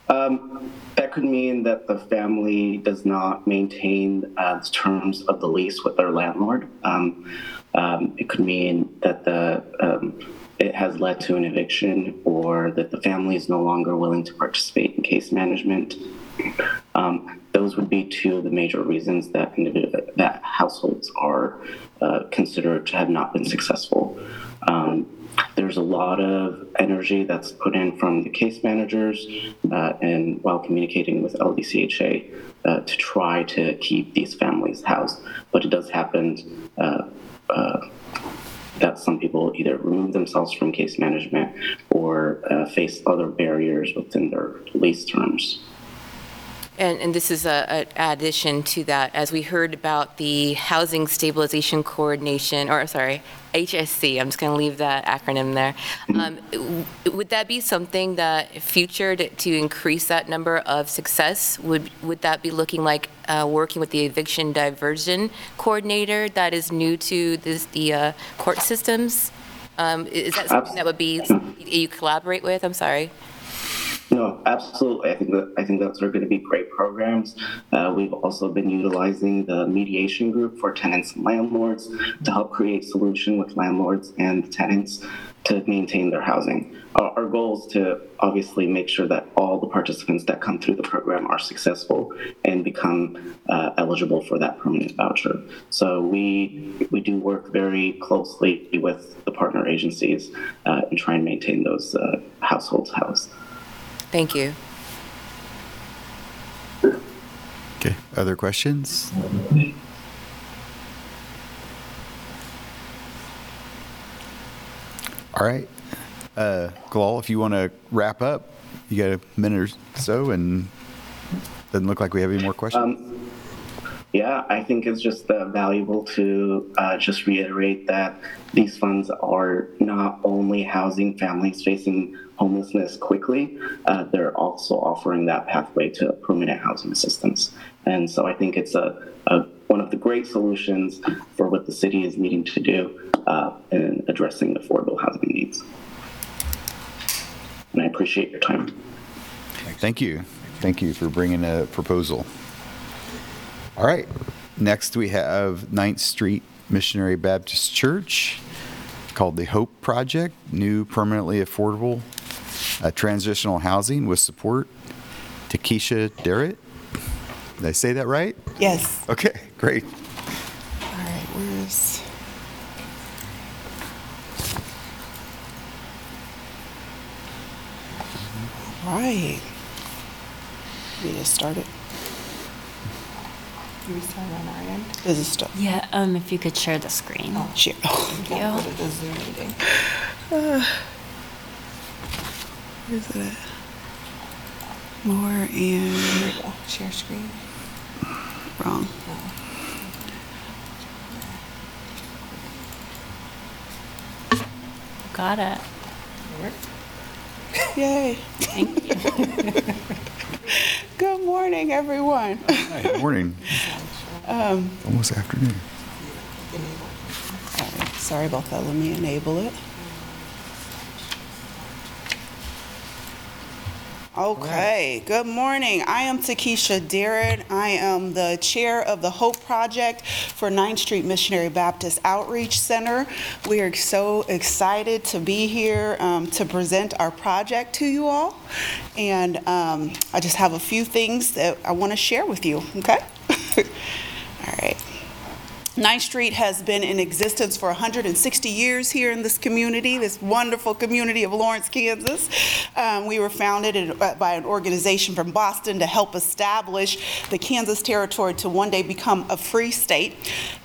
Um, that could mean that the family does not maintain uh, the terms of the lease with their landlord. Um, um, it could mean that the um, it has led to an eviction, or that the family is no longer willing to participate in case management. Um, those would be two of the major reasons that that households are uh, considered to have not been successful. Um, there's a lot of energy that's put in from the case managers uh, and while communicating with LDCHA uh, to try to keep these families housed. But it does happen uh, uh, that some people either remove themselves from case management or uh, face other barriers within their lease terms. And, and this is a, a addition to that, as we heard about the Housing Stabilization Coordination, or sorry, HSC, I'm just going to leave that acronym there. Um, w- Would that be something that future to, to increase that number of success? Would, would that be looking like uh, working with the eviction diversion coordinator that is new to this, the uh, court systems? Um, i- Is that something that would be, you collaborate with? I'm sorry. No, absolutely. I think that I think those are going to be great programs. Uh, we've also been utilizing the mediation group for tenants and landlords to help create solution with landlords and tenants to maintain their housing. Our, our goal is to obviously make sure that all the participants that come through the program are successful and become uh, eligible for that permanent voucher. So we we do work very closely with the partner agencies uh, and try and maintain those uh, households housed. Thank you. Okay, other questions? All right. Uh, Galal, if you want to wrap up, you got a minute or so, and doesn't look like we have any more questions. Um, yeah, I think it's just uh, valuable to uh, just reiterate that these funds are not only housing families facing homelessness quickly, uh, they're also offering that pathway to permanent housing assistance. And so I think it's a, a one of the great solutions for what the city is needing to do uh, in addressing affordable housing needs. And I appreciate your time. Thank you. Thank you for bringing a proposal. All right. Next, we have Ninth Street Missionary Baptist Church called the Hope Project, new permanently affordable uh, transitional housing with support. Takesha Derritt. Did I say that right? Yes. Okay, great. All right, where's? All right. We just started. Do we start on our end? Does it start? Yeah, um, if you could share the screen. Oh, share. Thank you. *laughs* What it is Zoom meeting. Uh, Where's it at? *sighs* More and. Share screen. Wrong. Got it. Yay. Thank you. *laughs* Good morning, everyone. Good morning. *laughs* Um, Almost afternoon. all right, sorry about that. Let me enable it. Okay, good morning. I am Takesha Darrett. I am the chair of the Hope Project for 9th Street Missionary Baptist Outreach Center. We are so excited to be here um, to present our project to you all. And um, I just have a few things that I want to share with you, okay? *laughs* All right. 9th Street has been in existence for 160 years here in this community, this wonderful community of Lawrence, Kansas. Um, we were founded in- uh, by an organization from Boston to help establish the Kansas Territory to one day become a free state.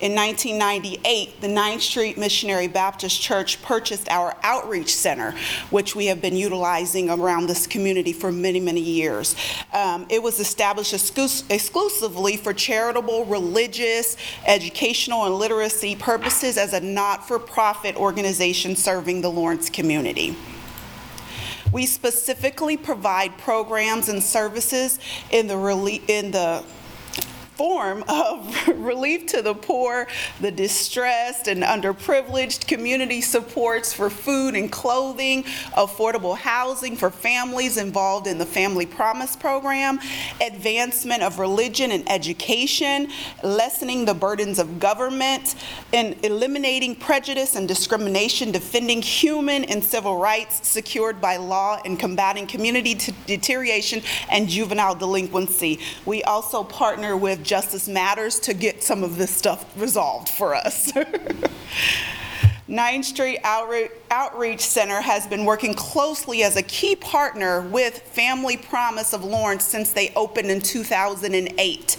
In 1998, the 9th Street Missionary Baptist Church purchased our outreach center, which we have been utilizing around this community for many, many years. Um, it was established exclus- exclusively for charitable, religious, educational, and literacy purposes as a not-for-profit organization serving the Lawrence community. We specifically provide programs and services in the in the form of *laughs* relief to the poor, the distressed, and underprivileged, community supports for food and clothing, affordable housing for families involved in the Family Promise Program, advancement of religion and education, lessening the burdens of government, and eliminating prejudice and discrimination, defending human and civil rights secured by law, and combating community t- deterioration and juvenile delinquency. We also partner with Justice Matters to get some of this stuff resolved for us. *laughs* 9th Street Outre- Outreach Center has been working closely as a key partner with Family Promise of Lawrence since they opened in 2008.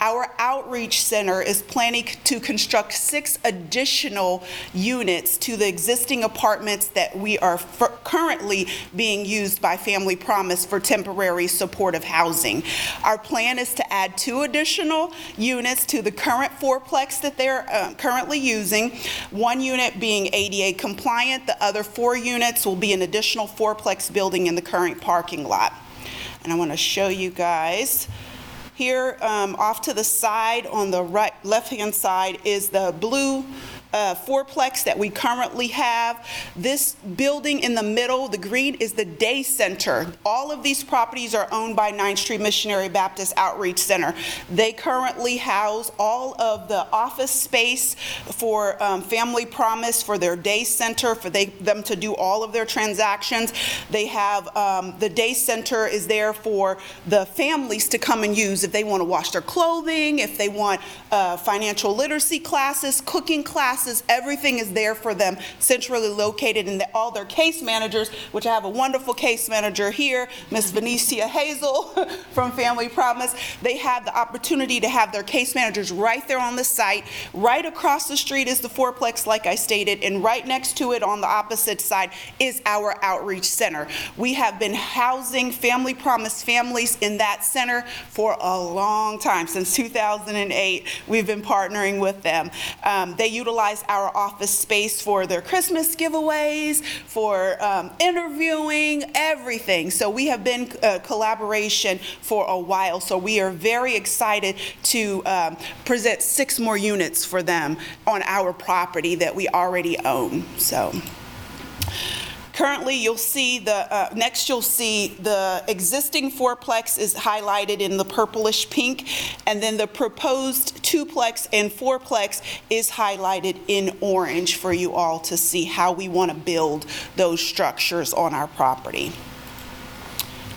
Our outreach center is planning to construct six additional units to the existing apartments that we are currently being used by Family Promise for temporary supportive housing. Our plan is to add two additional units to the current fourplex that they're uh, currently using, one unit being ADA compliant, the other four units will be an additional fourplex building in the current parking lot. And I want to show you guys. Here, um, off to the side, on the right, left-hand side, is the blue uh, fourplex that we currently have. This building in the middle, the green, is the day center. All of these properties are owned by 9th Street Missionary Baptist Outreach Center. They currently house all of the office space for um, Family Promise, for their day center, for they, them to do all of their transactions. They have, um, the day center is there for the families to come and use if they want to wash their clothing, if they want uh, financial literacy classes, cooking classes, everything is there for them, centrally located, and the- all their case managers, which I have a wonderful case manager here, Miss Venetia Hazel *laughs* from Family Promise, they have the opportunity to have their case managers right there on the site. Right across the street is the fourplex, like I stated, and right next to it on the opposite side is our outreach center. We have been housing Family Promise families in that center for a long time, since 2008. We've been partnering with them. Um, They utilize our office space for their Christmas giveaways, for um, interviewing, everything. So we have been uh, collaboration for a while. So we are very excited to um, present six more units for them on our property that we already own. So. Currently, you'll see the, uh, next you'll see the existing fourplex is highlighted in the purplish pink, and then the proposed twoplex and fourplex is highlighted in orange for you all to see how we want to build those structures on our property.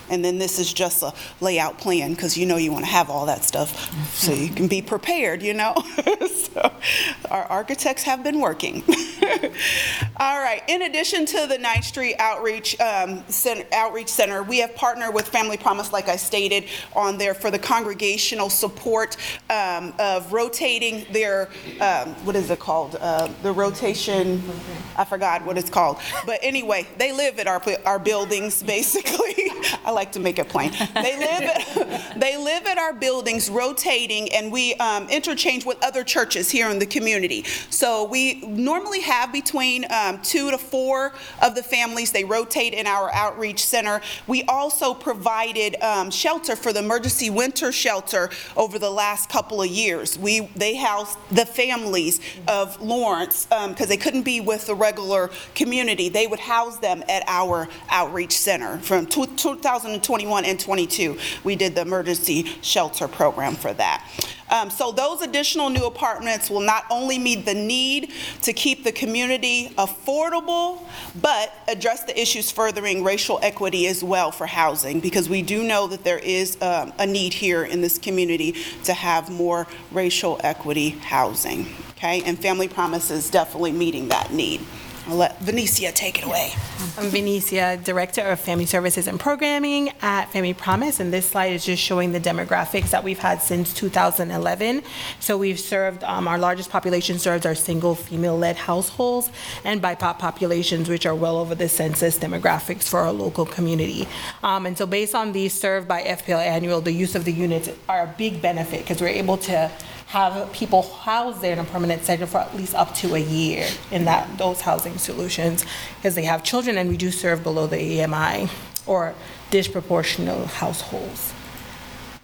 And then this is just a layout plan, because you know you want to have all that stuff, so you can be prepared, you know? *laughs* So, Our architects have been working. *laughs* All right, in addition to the 9th Street Outreach um, Center, Outreach Center, we have partnered with Family Promise, like I stated, on there for the congregational support um, of rotating their, um, what is it called? Uh, The rotation, I forgot what it's called. But anyway, they live at our, our buildings, basically. *laughs* I like to make it plain. They live *laughs* they live at our buildings rotating, and we um, interchange with other churches here in the community. So we normally have between um, two to four of the families. They rotate in our outreach center. We also provided um, shelter for the emergency winter shelter over the last couple of years. We, they housed the families of Lawrence, because they couldn't be with the regular community. They would house them at our outreach center from tw- tw- 2021 and 22, we did the emergency shelter program for that. Um, So those additional new apartments will not only meet the need to keep the community affordable, but address the issues furthering racial equity as well for housing, because we do know that there is um, a need here in this community to have more racial equity housing, okay? And Family Promise is definitely meeting that need. I'll let Venetia take it away. I'm Venetia, Director of Family Services and Programming at Family Promise, and this slide is just showing the demographics that we've had since 2011. So we've served, um, our largest population serves our single female-led households and BIPOC populations, which are well over the census demographics for our local community. Um, And so based on these served by FPL Annual, the use of the units are a big benefit because we're able to have people housed there in a permanent setting for at least up to a year in that, those housing solutions, because they have children and we do serve below the AMI or disproportional households.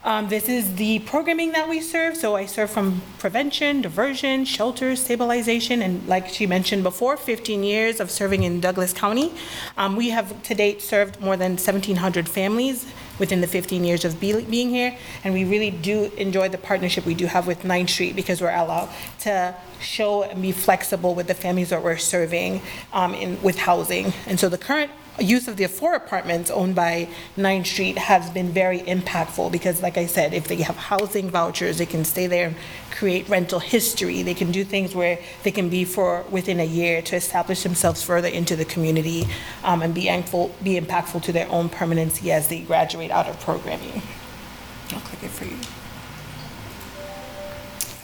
Um, this is the programming that we serve. So I serve from prevention, diversion, shelter, stabilization, and like she mentioned before, 15 years of serving in Douglas County. Um, we have to date served more than 1,700 families within the 15 years of be- being here, and we really do enjoy the partnership we do have with 9th Street because we're allowed to show and be flexible with the families that we're serving um, in, with housing. And so the current use of the four apartments owned by 9th Street has been very impactful because, like I said, if they have housing vouchers, they can stay there and create rental history. They can do things where they can be for within a year to establish themselves further into the community um, and be be impactful to their own permanency as they graduate out of programming. I'll click it for you.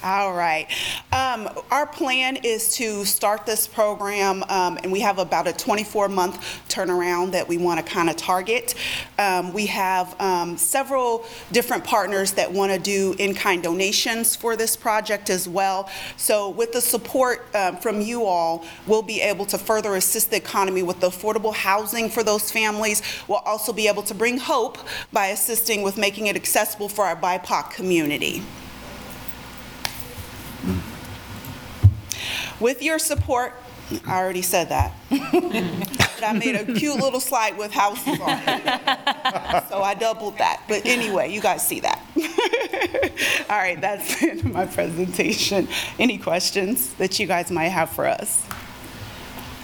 All right. Um, Our plan is to start this program, um, and we have about a 24-month turnaround that we want to kind of target. Um, We have um, several different partners that want to do in-kind donations for this project as well. So with the support um, from you all, we'll be able to further assist the economy with affordable housing for those families. We'll also be able to bring hope by assisting with making it accessible for our BIPOC community. With your support, I already said that. But I made a cute little slide with houses on it. So I doubled that. But anyway, you guys see that. *laughs* All right, that's it, my presentation. Any questions that you guys might have for us?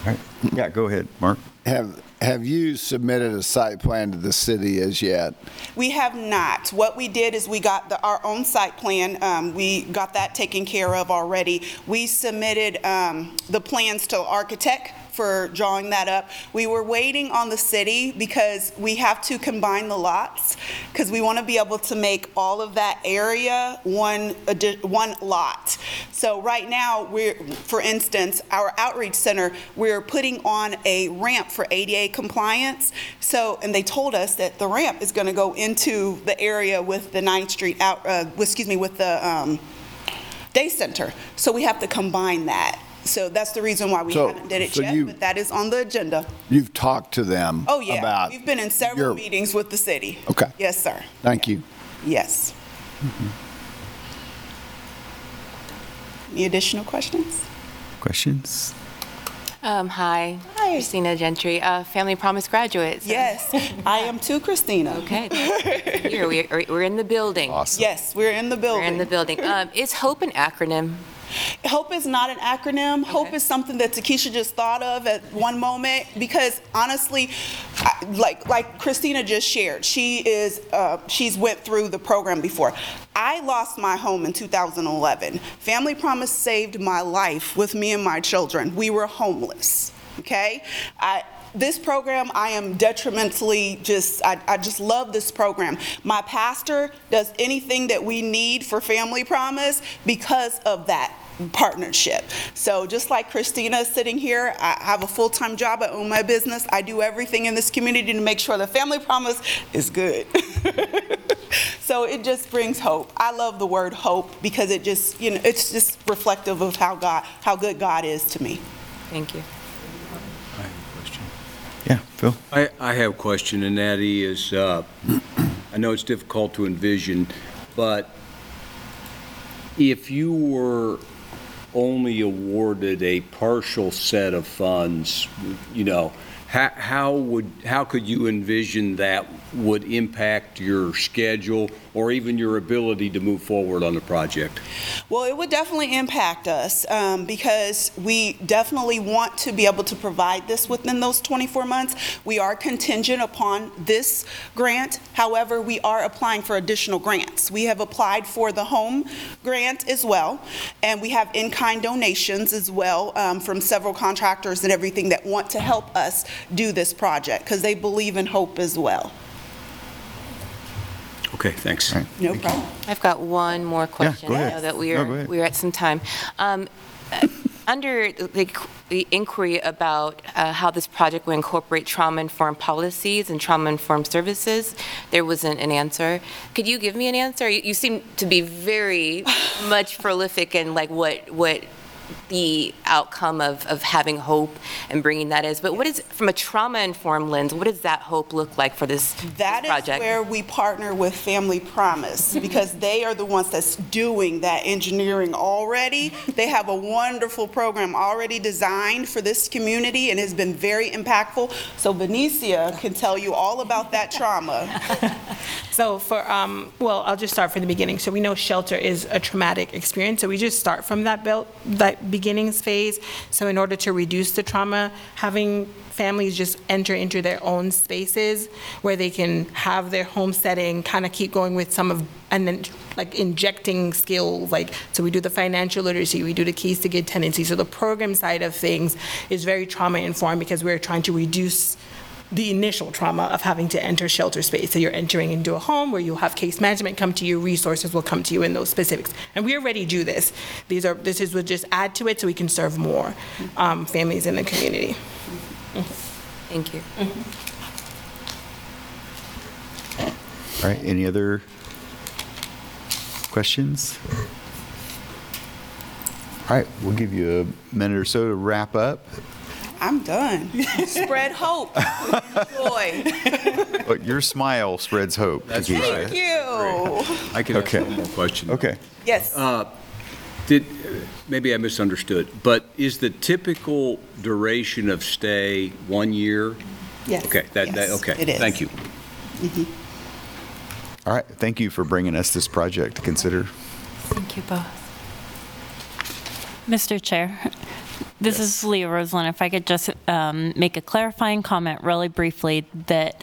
All right. Yeah, go ahead, Mark. Have, have you submitted a site plan to the city as yet? We have not. What we did is we got the, our own site plan. Um, we got that taken care of already. We submitted um, the plans to architect for drawing that up. We were waiting on the city because we have to combine the lots because we want to be able to make all of that area one, one lot. So right now, we're, for instance, our outreach center, we're putting on a ramp for ADA compliance. So, and they told us that the ramp is going to go into the area with the 9th Street out, uh, excuse me, with the um, day center. So we have to combine that. So that's the reason why we So- haven't did it so yet, you- but that is on the agenda. You've talked to them Oh, yeah. about, We've been in your- several meetings with the city. Okay. Yes, sir. thank you. Yes. Any additional questions? Questions? Um, hi. Hi. Christina Gentry, uh, Family Promise graduate. so- Yes, I am too, Christina. Okay. Here, we are, we're in the building. Awesome. Yes, we're in the building. We're in the building. Um, is HOPE an acronym? HOPE is not an acronym. HOPE is something that Takesha just thought of at one moment because honestly, I- like like Christina just shared, she is uh, she's went through the program before. I lost my home in 2011. Family Promise saved my life with me and my children. We were homeless. Okay, I this program, I am detrimentally just, I, I just love this program. My pastor does anything that we need for Family Promise because of that partnership. So just like Christina is sitting here, I have a full-time job, I own my business, I do everything in this community to make sure the Family Promise is good. *laughs* So it just brings hope. I love the word hope because it just, you know, it's just reflective of how God, how good God is to me. Thank you. Yeah, Phil? I, I have a question, and that is, uh, I know it's difficult to envision, but if you were only awarded a partial set of funds, you know, how, how would, how could you envision that would impact your schedule or even your ability to move forward on the project? Well, it would definitely impact us um, because we definitely want to be able to provide this within those 24 months. We are contingent upon this grant. However, we are applying for additional grants. We have applied for the home grant as well, and we have in-kind donations as well um, from several contractors and everything that want to help us do this project because they believe in hope as well. Okay, thanks. No problem. I've got one more question. go I ahead. know that we No, are, go ahead. we are at some time. Um, uh, Under the the inquiry about uh, how this project will incorporate trauma-informed policies and trauma-informed services, there wasn't an answer. Could you give me an answer? You you seem to be very *laughs* much prolific in like what, what the outcome of, of having hope and bringing that is, but what is, from a trauma-informed lens, what does that hope look like for this this That is project? where we partner with Family Promise, *laughs* because they are the ones that's doing that engineering already. They have a wonderful program already designed for this community and has been very impactful. So Venetia can tell you all about that trauma. *laughs* So for, um, well, I'll just start from the beginning. So we know shelter is a traumatic experience, so we just start from that belt, that beginnings phase. So in order to reduce the trauma, having families just enter into their own spaces where they can have their home setting, kind of keep going with some of, and then like injecting skills, like, so we do the financial literacy, we do the keys to good tenancy. So the program side of things is very trauma informed because we're trying to reduce the initial trauma of having to enter shelter space. So you're entering into a home where you'll have case management come to you, resources will come to you in those specifics. And we already do this. These are, this is, would just add to it so we can serve more um, families in the community. Thank you. All right, any other questions? All right, we'll give you a minute or so to wrap up. I'm done. Spread hope. Joy. *laughs* But Your smile spreads hope. That's Keisha. right. Thank you. I can ask Okay. one more question. Okay. Yes. Uh, Did, maybe I misunderstood, but is the typical duration of stay one year? Yes. Okay, that, that, Yes, okay. it is. Thank you. All right, thank you for bringing us this project to consider. Thank you both. Mr. Chair, this is Leah Roseland. If I could just um, make a clarifying comment really briefly, that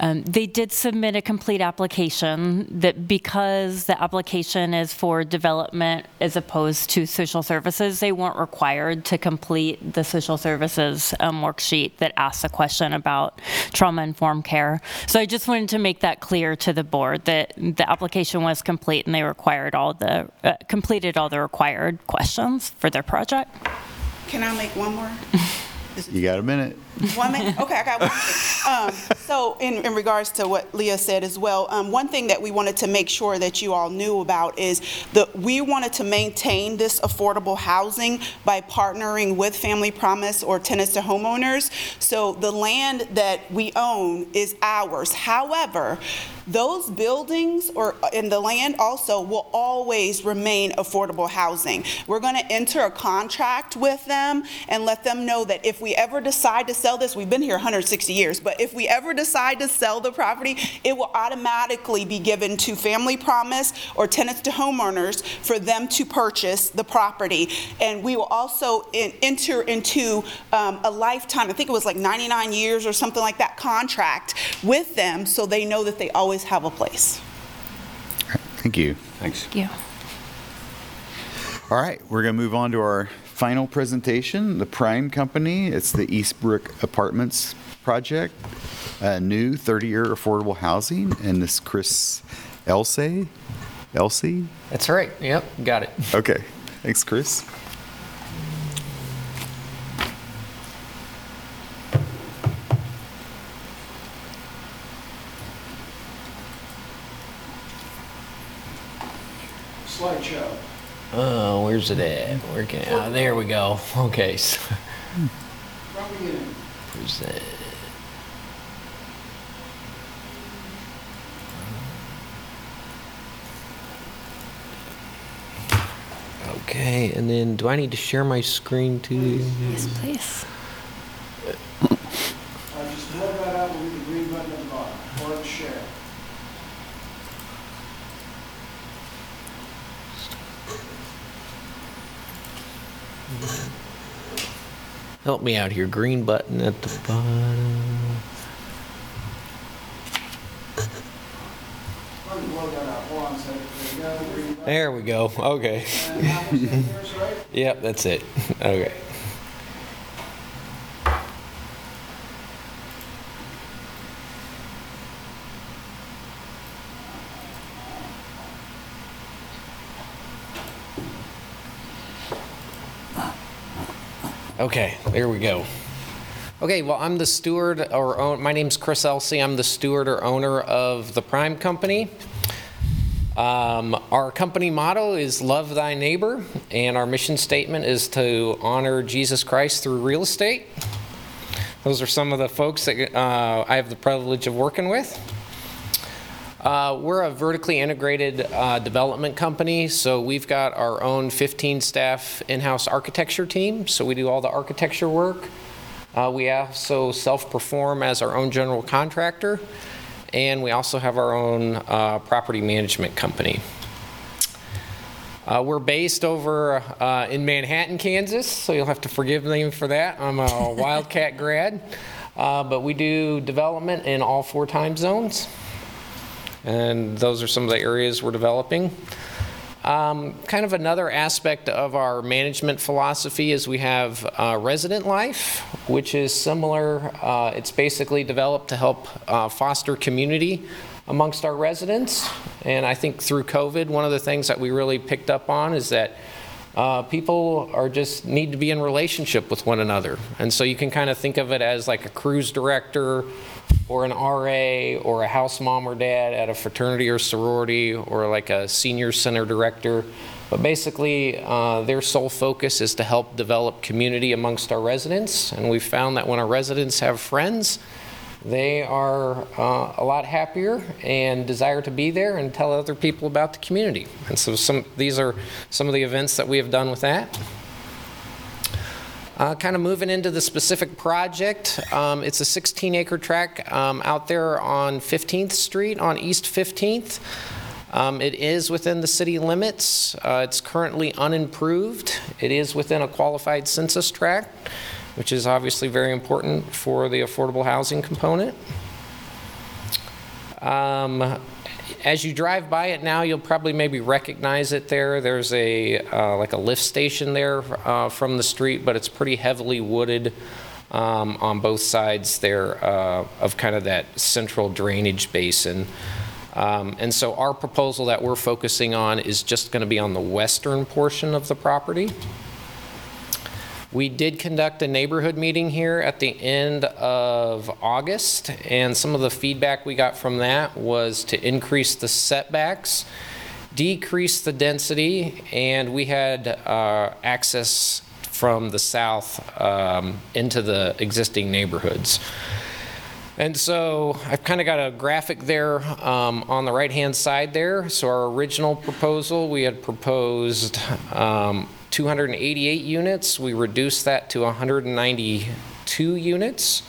um, they did submit a complete application, that because the application is for development as opposed to social services, they weren't required to complete the social services um, worksheet that asks a question about trauma-informed care. So I just wanted to make that clear to the board, that the application was complete and they required all the, uh, completed all the required questions for their project. Can I make one more? *laughs* You got a minute? One minute? Okay, I got one. minute. Um, So in, in regards to what Leah said as well, um, one thing that we wanted to make sure that you all knew about is that we wanted to maintain this affordable housing by partnering with Family Promise or tenants to homeowners. So the land that we own is ours. However, those buildings or, in the land also will always remain affordable housing. We're going to enter a contract with them and let them know that if we ever decide to sell this, we've been here 160 years, but if we ever decide to sell the property, it will automatically be given to Family Promise or tenants to homeowners for them to purchase the property. And we will also en- enter into um, a lifetime, I think it was like 99 years or something like that, contract with them so they know that they always have a place. Thank you. Thanks. Thank you. All right, we're going to move on to our final presentation, the Prime Company. It's the Eastbrook Apartments project, uh, new 30-year affordable housing, and this Chris Elsey, Elsey? That's right. Yep, got it. Okay, thanks, Chris. Slideshow. Oh, where's it at? Where can? Oh, there we go. *laughs* Okay. So, From beginning. present. Okay, and then do I need to share my screen too? Yes, please. Uh, just hold that out with the green button at the bottom, or share. Help me out here. Green button at the bottom. Let me blow that out. Hold on a second. There you go. Green button. There we go. Okay. And how much is *laughs* yours, *laughs* right? Yep, that's it. Okay. Okay, there we go. Okay, well, I'm the steward or own, my name's Chris Elsey. I'm the steward or owner of the Prime Company. Um, our company motto is Love Thy Neighbor, and our mission statement is to honor Jesus Christ through real estate. Those are some of the folks that uh, I have the privilege of working with. Uh, we're a vertically integrated uh, development company, so we've got our own 15 staff in-house architecture team, so we do all the architecture work. Uh, we also self-perform as our own general contractor, and we also have our own uh, property management company. Uh, we're based over uh, in Manhattan, Kansas, so you'll have to forgive me for that. I'm a *laughs* Wildcat grad, uh, but we do development in all four time zones, and those are some of the areas we're developing. Um, kind of another aspect of our management philosophy is we have uh, resident life, which is similar. Uh, it's basically developed to help uh, foster community amongst our residents. And I think through COVID, one of the things that we really picked up on is that uh, people are just need to be in relationship with one another. And so you can kind of think of it as like a cruise director or an RA or a house mom or dad at a fraternity or sorority or like a senior center director. But basically, uh, their sole focus is to help develop community amongst our residents. And we've found that when our residents have friends, they are uh, a lot happier and desire to be there and tell other people about the community. And so some, these are some of the events that we have done with that. Uh, kind of moving into the specific project, um, it's a 16 acre tract um, out there on 15th Street on East 15th. Um, it is within the city limits. Uh, it's currently unimproved. It is within a qualified census tract, which is obviously very important for the affordable housing component. Um, as you drive by it now, you'll probably maybe recognize it there. There's a uh, like a lift station there uh, from the street, but it's pretty heavily wooded um, on both sides there uh, of kind of that central drainage basin. Um, and so our proposal that we're focusing on is just going to be on the western portion of the property. We did conduct a neighborhood meeting here at the end of August, and some of the feedback we got from that was to increase the setbacks, decrease the density, and we had uh, access from the south um, into the existing neighborhoods. And so I've kind of got a graphic there um, on the right-hand side there. So our original proposal, we had proposed um, 288 units. We reduced that to 192 units.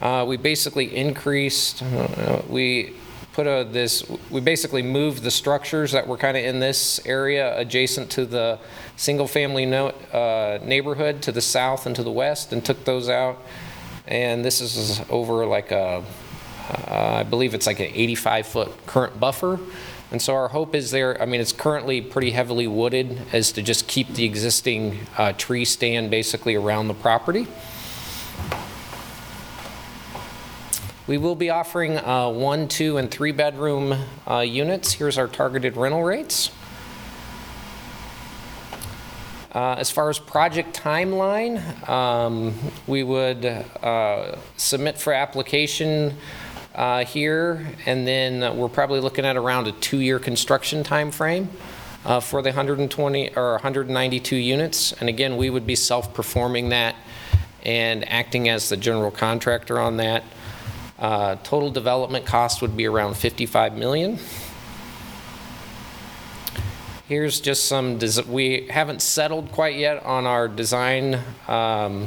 Uh, we basically increased, uh, we put a, this, we basically moved the structures that were kind of in this area adjacent to the single-family no, uh, neighborhood to the south and to the west and took those out. And this is over like a, uh, I believe it's like an 85-foot current buffer. And so our hope is there, I mean, it's currently pretty heavily wooded, is to just keep the existing uh, tree stand basically around the property. We will be offering uh, one, two, and three bedroom uh, units. Here's our targeted rental rates. Uh, As far as project timeline, um, we would uh, submit for application uh, here, and then we're probably looking at around a two-year construction timeframe uh, for the 120 or 192 units. And again, we would be self-performing that and acting as the general contractor on that. Uh, Total development cost would be around 55 million. Here's just some, des- we haven't settled quite yet on our design um,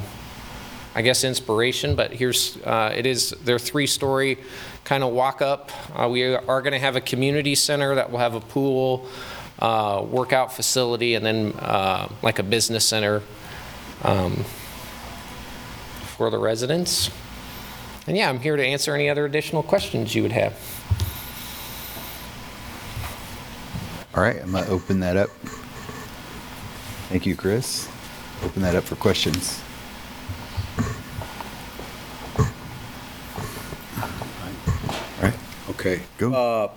I guess, inspiration, but here's, uh, it is, they're three-story kind of walk-up. Uh, We are going to have a community center that will have a pool, uh, workout facility, and then uh, like a business center um, for the residents. And yeah, I'm here to answer any other additional questions you would have. All right, I'm going to open that up. Thank you, Chris. Open that up for questions. Okay. Go.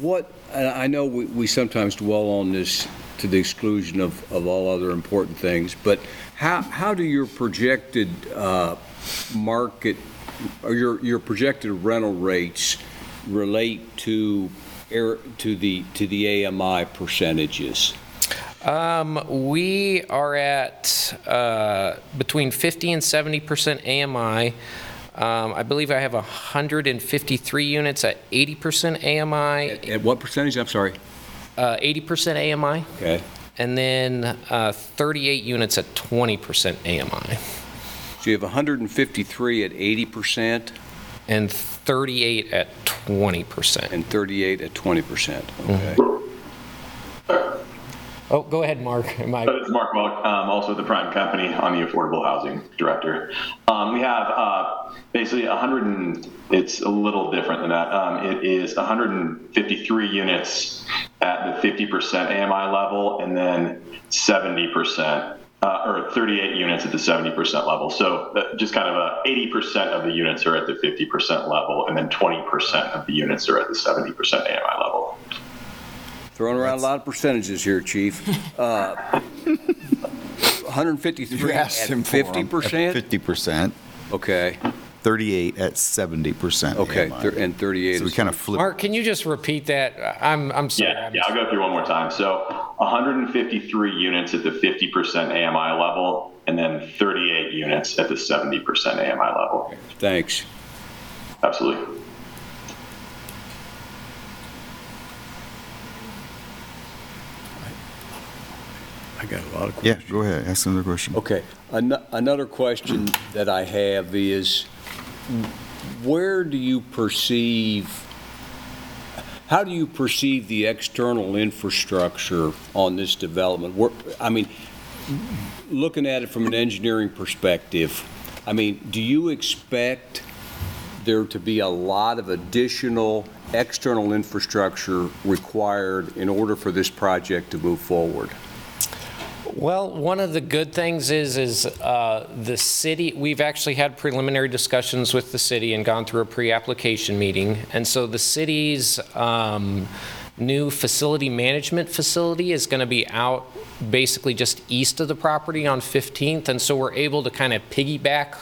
What, and I know we, we sometimes dwell on this to the exclusion of, of all other important things, but how, how do your projected uh, market, or your, your projected rental rates relate to, air- to the, to the AMI percentages? Um, we are at uh, between 50 and 70 percent AMI. Um, I believe I have 153 units at 80 percent AMI. At what percentage? I'm sorry. Uh, 80 percent AMI. Okay. And then uh, 38 units at 20 percent AMI. So you have 153 at 80%? And 38 at 20 percent. And 38 at 20%, okay. Oh, go ahead, Mark. *laughs* But it's Mark Welk, um, also the Prime Company. I'm the Affordable Housing Director. Um, we have uh, basically 100 and it's a little different than that. Um, it is 153 units at the 50% AMI level and then 70%. Uh, or 38 units at the 70% level. So uh, just kind of a 80% of the units are at the 50% level, and then 20% of the units are at the 70% AMI level. Throwing around a lot of percentages here, Chief. *laughs* Uh, 153 You at asked him for 'em. 50%? 50%. Okay. 38 at 70%. Okay, AMI. thir- and 38 So we is- kind of flip. Mark, can you just repeat that? I'm, I'm sorry. Yeah, yeah, I'll go through one more time. So 153 units at the 50% AMI level, and then 38 units at the 70% AMI level. Thanks. Absolutely. I got a lot of Yeah, go ahead. Ask another question. Okay. Ano- Another question that I have is, where do you perceive, how do you perceive the external infrastructure on this development? Where- I mean, looking at it from an engineering perspective, I mean, do you expect there to be a lot of additional external infrastructure required in order for this project to move forward? Well, one of the good things is, is uh, the city, we've actually had preliminary discussions with the city and gone through a pre-application meeting. And so the city's um, new facility management facility is going to be out basically just east of the property on 15th. And so we're able to kind of piggyback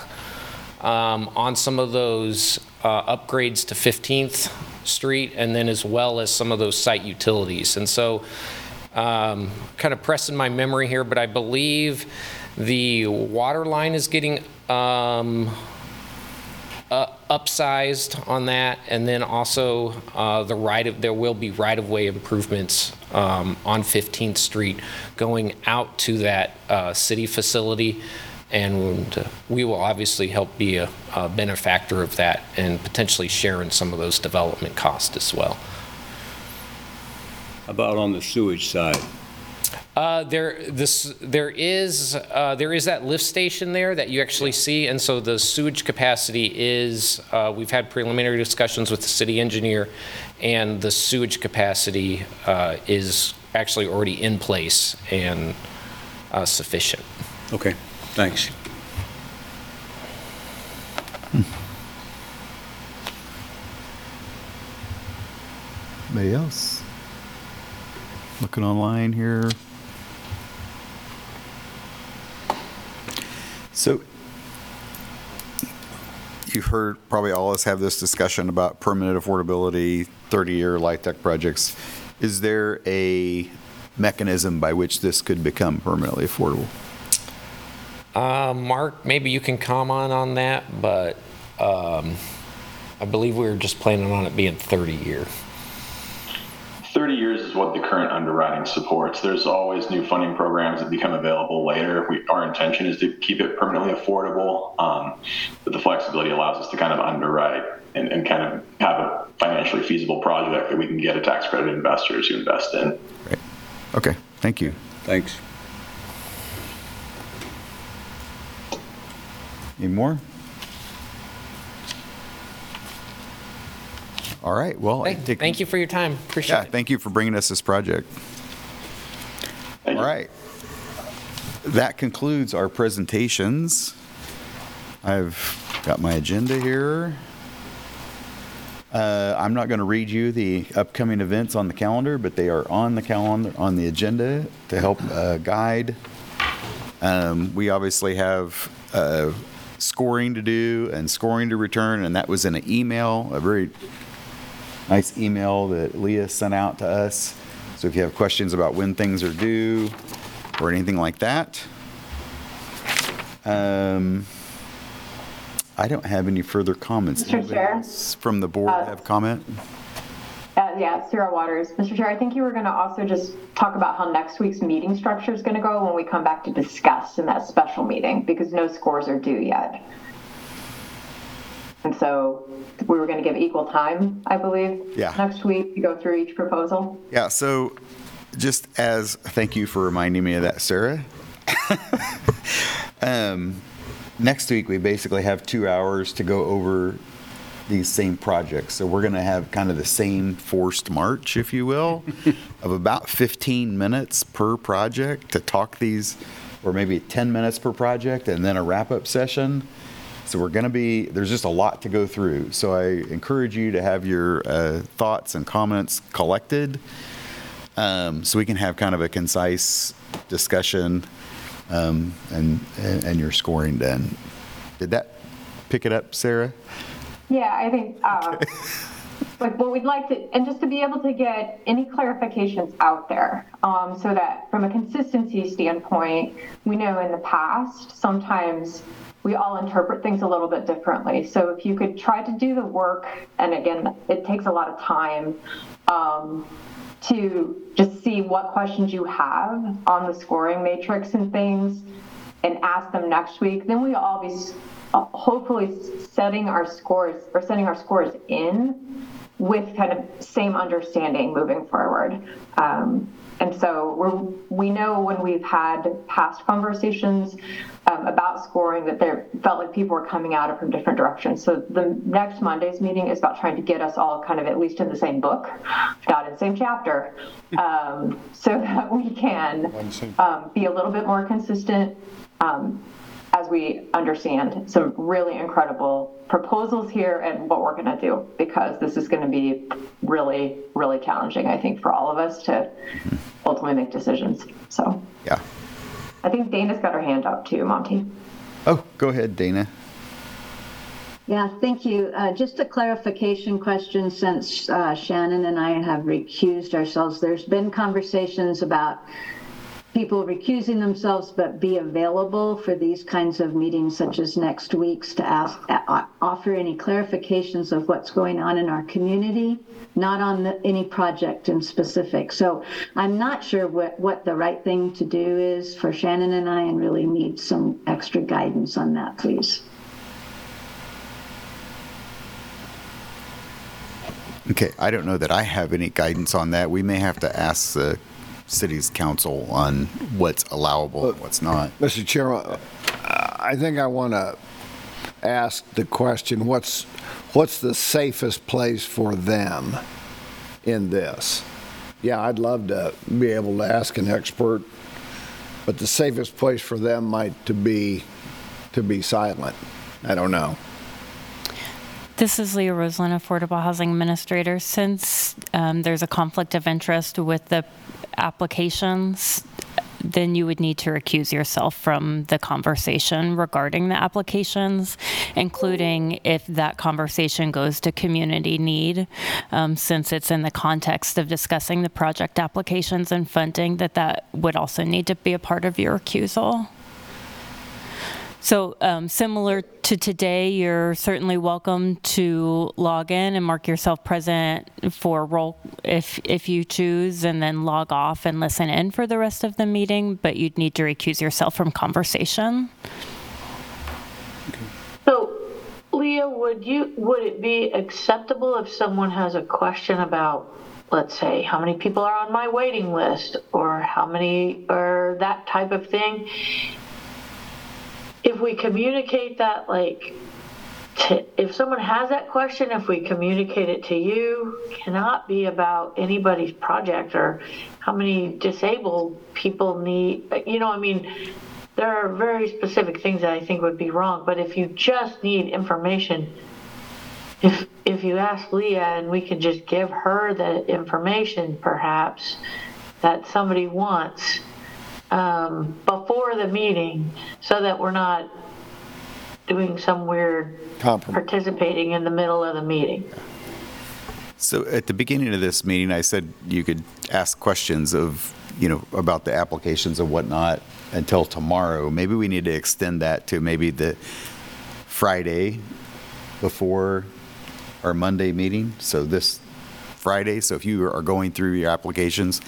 um, on some of those uh, upgrades to 15th Street and then as well as some of those site utilities. And so um, kind of pressing my memory here, but I believe the water line is getting um, uh, upsized on that, and then also uh, the right of, there will be right-of-way improvements um, on 15th Street going out to that uh, city facility, and we will obviously help be a a benefactor of that and potentially share in some of those development costs as well. About on the sewage side? Uh, there, this, there is, uh, there is that lift station there that you actually see, and so the sewage capacity is, uh, we've had preliminary discussions with the city engineer, and the sewage capacity, uh, is actually already in place and, uh, sufficient. Okay, thanks. Anybody else? Looking online here. So you've heard, probably all of us have this discussion about permanent affordability, 30-year LIHTC projects. Is there a mechanism by which this could become permanently affordable? Uh, Mark, maybe you can comment on that, but, um, I believe we were just planning on it being 30 year. 30 years is what the current underwriting supports. There's always new funding programs that become available later. We, our intention is to keep it permanently affordable, um, but the flexibility allows us to kind of underwrite and, and kind of have a financially feasible project that we can get a tax credit investors who invest in. Okay, thank you. Thanks. Any more? All right, well, I Thank take- thank you for your time. Appreciate Yeah, it. thank you for bringing us this project. All right. That concludes our presentations. I've got my agenda here. Uh, I'm not going to read you the upcoming events on the calendar, but they are on the calendar, on the agenda to help uh, guide. Um, We obviously have uh, scoring to do and scoring to return, and that was in an email, a very nice email that Leah sent out to us. So if you have questions about when things are due or anything like that. Um, I don't have any further comments. Mr. Chair? From the board have comment? Uh, yeah, Sarah Waters. Mr. Chair, I think you were going to also just talk about how next week's meeting structure is going to go when we come back to discuss in that special meeting, because no scores are due yet. And so we were going to give equal time, I believe. Yeah. Next week to go through each proposal. Yeah, so just as, thank you for reminding me of that, Sarah. *laughs* Um, Next week, we basically have two hours to go over these same projects. So we're going to have kind of the same forced march, if you will, *laughs* of about 15 minutes per project to talk these, or maybe 10 minutes per project, and then a wrap-up session. So we're going to be, there's just a lot to go through. So I encourage you to have your uh, thoughts and comments collected um, so we can have kind of a concise discussion um, and, and and your scoring done. Did that pick it up, Sarah? Yeah, I think, *laughs* uh, like, what we'd like to, and just to be able to get any clarifications out there, um, so that from a consistency standpoint, we know in the past, sometimes we all interpret things a little bit differently. So if you could try to do the work, and again, it takes a lot of time, um, to just see what questions you have on the scoring matrix and things and ask them next week, then we all be hopefully setting our scores or setting our scores in with kind of same understanding moving forward. Um, and so we're, we know when we've had past conversations um, about scoring that there felt like people were coming at it from different directions. So the next Monday's meeting is about trying to get us all kind of at least in the same book, not in the same chapter, *laughs* um, so that we can um, be a little bit more consistent um, as we understand some really incredible proposals here and what we're going to do because this is going to be really, really challenging, I think, for all of us to ultimately make decisions. So Yeah. I think Dana's got her hand up too, Monty. Oh, go ahead, Dana. Yeah, thank you. Uh, Just a clarification question, since uh, Shannon and I have recused ourselves. There's been conversations about people recusing themselves but be available for these kinds of meetings such as next week's to ask, uh, offer any clarifications of what's going on in our community, not on the- any project in specific. So I'm not sure what, what the right thing to do is for Shannon and I and really need some extra guidance on that, please. Okay, I don't know that I have any guidance on that. We may have to ask the city's counsel on what's allowable and what's not. Mr. Chairman, I think I want to ask the question, what's, what's the safest place for them in this? Yeah, I'd love to be able to ask an expert, but the safest place for them might to be, to be silent. I don't know. This is Leah Roslin, Affordable Housing Administrator. Since um, there's a conflict of interest with the applications, then you would need to recuse yourself from the conversation regarding the applications, including if that conversation goes to community need, um, since it's in the context of discussing the project applications and funding, that that would also need to be a part of your recusal. So um, similar to today, you're certainly welcome to log in and mark yourself present for roll if if you choose, and then log off and listen in for the rest of the meeting. But you'd need to recuse yourself from conversation. So, Leah, would you, would it be acceptable if someone has a question about, let's say, how many people are on my waiting list, or how many, or that type of thing? If we communicate that, like, to, if someone has that question, if we communicate it to you, cannot be about anybody's project or how many disabled people need, you know, I mean, there are very specific things that I think would be wrong, but if you just need information, if, if you ask Leah and we can just give her the information perhaps that somebody wants um, before the meeting so that we're not doing some weird participating in the middle of the meeting. So at the beginning of this meeting, I said you could ask questions of, you know, about the applications and whatnot until tomorrow. Maybe we need to extend that to maybe the Friday before our Monday meeting. So this Friday, so if you are going through your applications,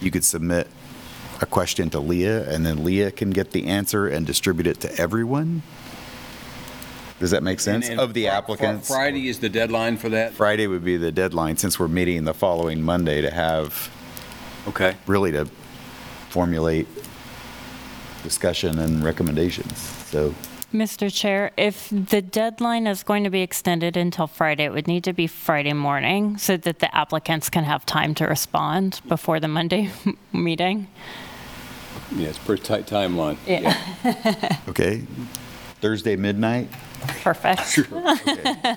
you could submit a question to Leah, and then Leah can get the answer and distribute it to everyone? Does that make sense? And- and Of the Fri- Fri- applicants? Friday is the deadline for that? Friday would be the deadline, since we're meeting the following Monday to have, Okay. really to formulate discussion and recommendations. So, Mr. Chair, if the deadline is going to be extended until Friday, it would need to be Friday morning so that the applicants can have time to respond before the Monday *laughs* meeting. Yeah, it's a pretty tight timeline. Yeah. *laughs* okay, Thursday midnight? Perfect.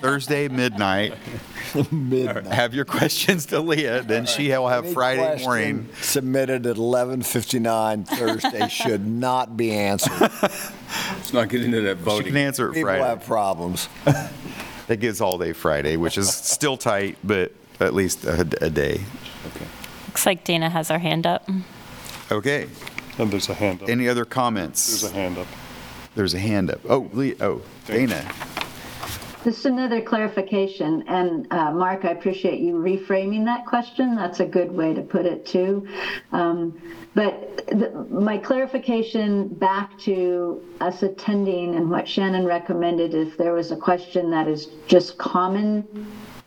Thursday midnight. *laughs* Midnight. Have your questions to Leah, then she will have Any Friday question morning. Submitted at 11:59 Thursday *laughs* should not be answered. Let's not get into that She voting. can answer it People Friday. have problems. That gives all day Friday, which is still tight, but at least a, a day. Looks like Dana has her hand up. Okay. And there's a hand up. Any other comments? There's a hand up. There's a hand up. Oh, Lee, oh, Dana. Just another clarification, and uh, Mark, I appreciate you reframing that question. That's a good way to put it, too. Um, But the- my clarification back to us attending and what Shannon recommended, if there was a question that is just common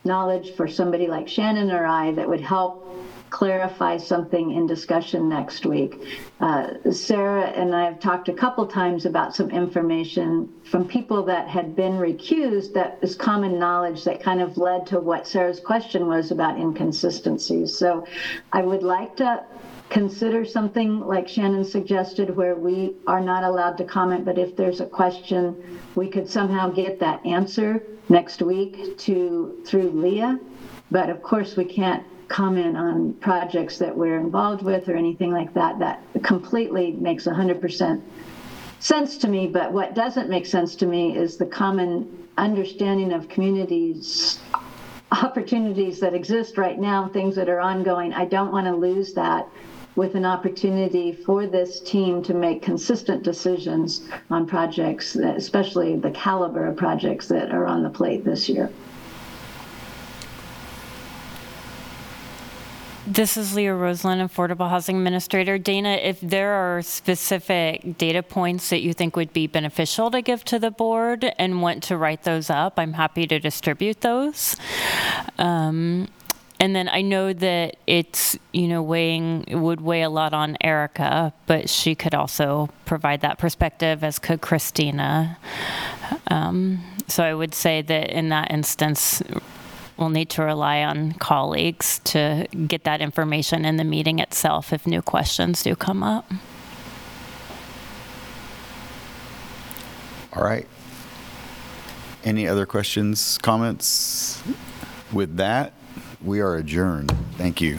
knowledge for somebody like Shannon or I that would help clarify something in discussion next week. Uh, Sarah and I have talked a couple times about some information from people that had been recused that is common knowledge that kind of led to what Sarah's question was about inconsistencies. So I would like to consider something like Shannon suggested where we are not allowed to comment, but if there's a question, we could somehow get that answer next week to through Leah. But of course, we can't comment on projects that we're involved with or anything like that. That completely makes 100% sense to me. But what doesn't make sense to me is the common understanding of communities opportunities that exist right now, things that are ongoing. I don't want to lose that with an opportunity for this team to make consistent decisions on projects, especially the caliber of projects that are on the plate this year. This is Leah Roseland, Affordable Housing Administrator. Dana, if there are specific data points that you think would be beneficial to give to the board and want to write those up, I'm happy to distribute those. Um, and then I know that it's, you know, weighing, would weigh a lot on Erica, but she could also provide that perspective, as could Christina. Um, so I would say that in that instance, we'll need to rely on colleagues to get that information in the meeting itself if new questions do come up. All right. Any other questions, comments? With that, we are adjourned. Thank you.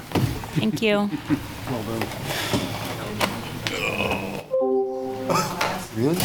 Thank you. Really?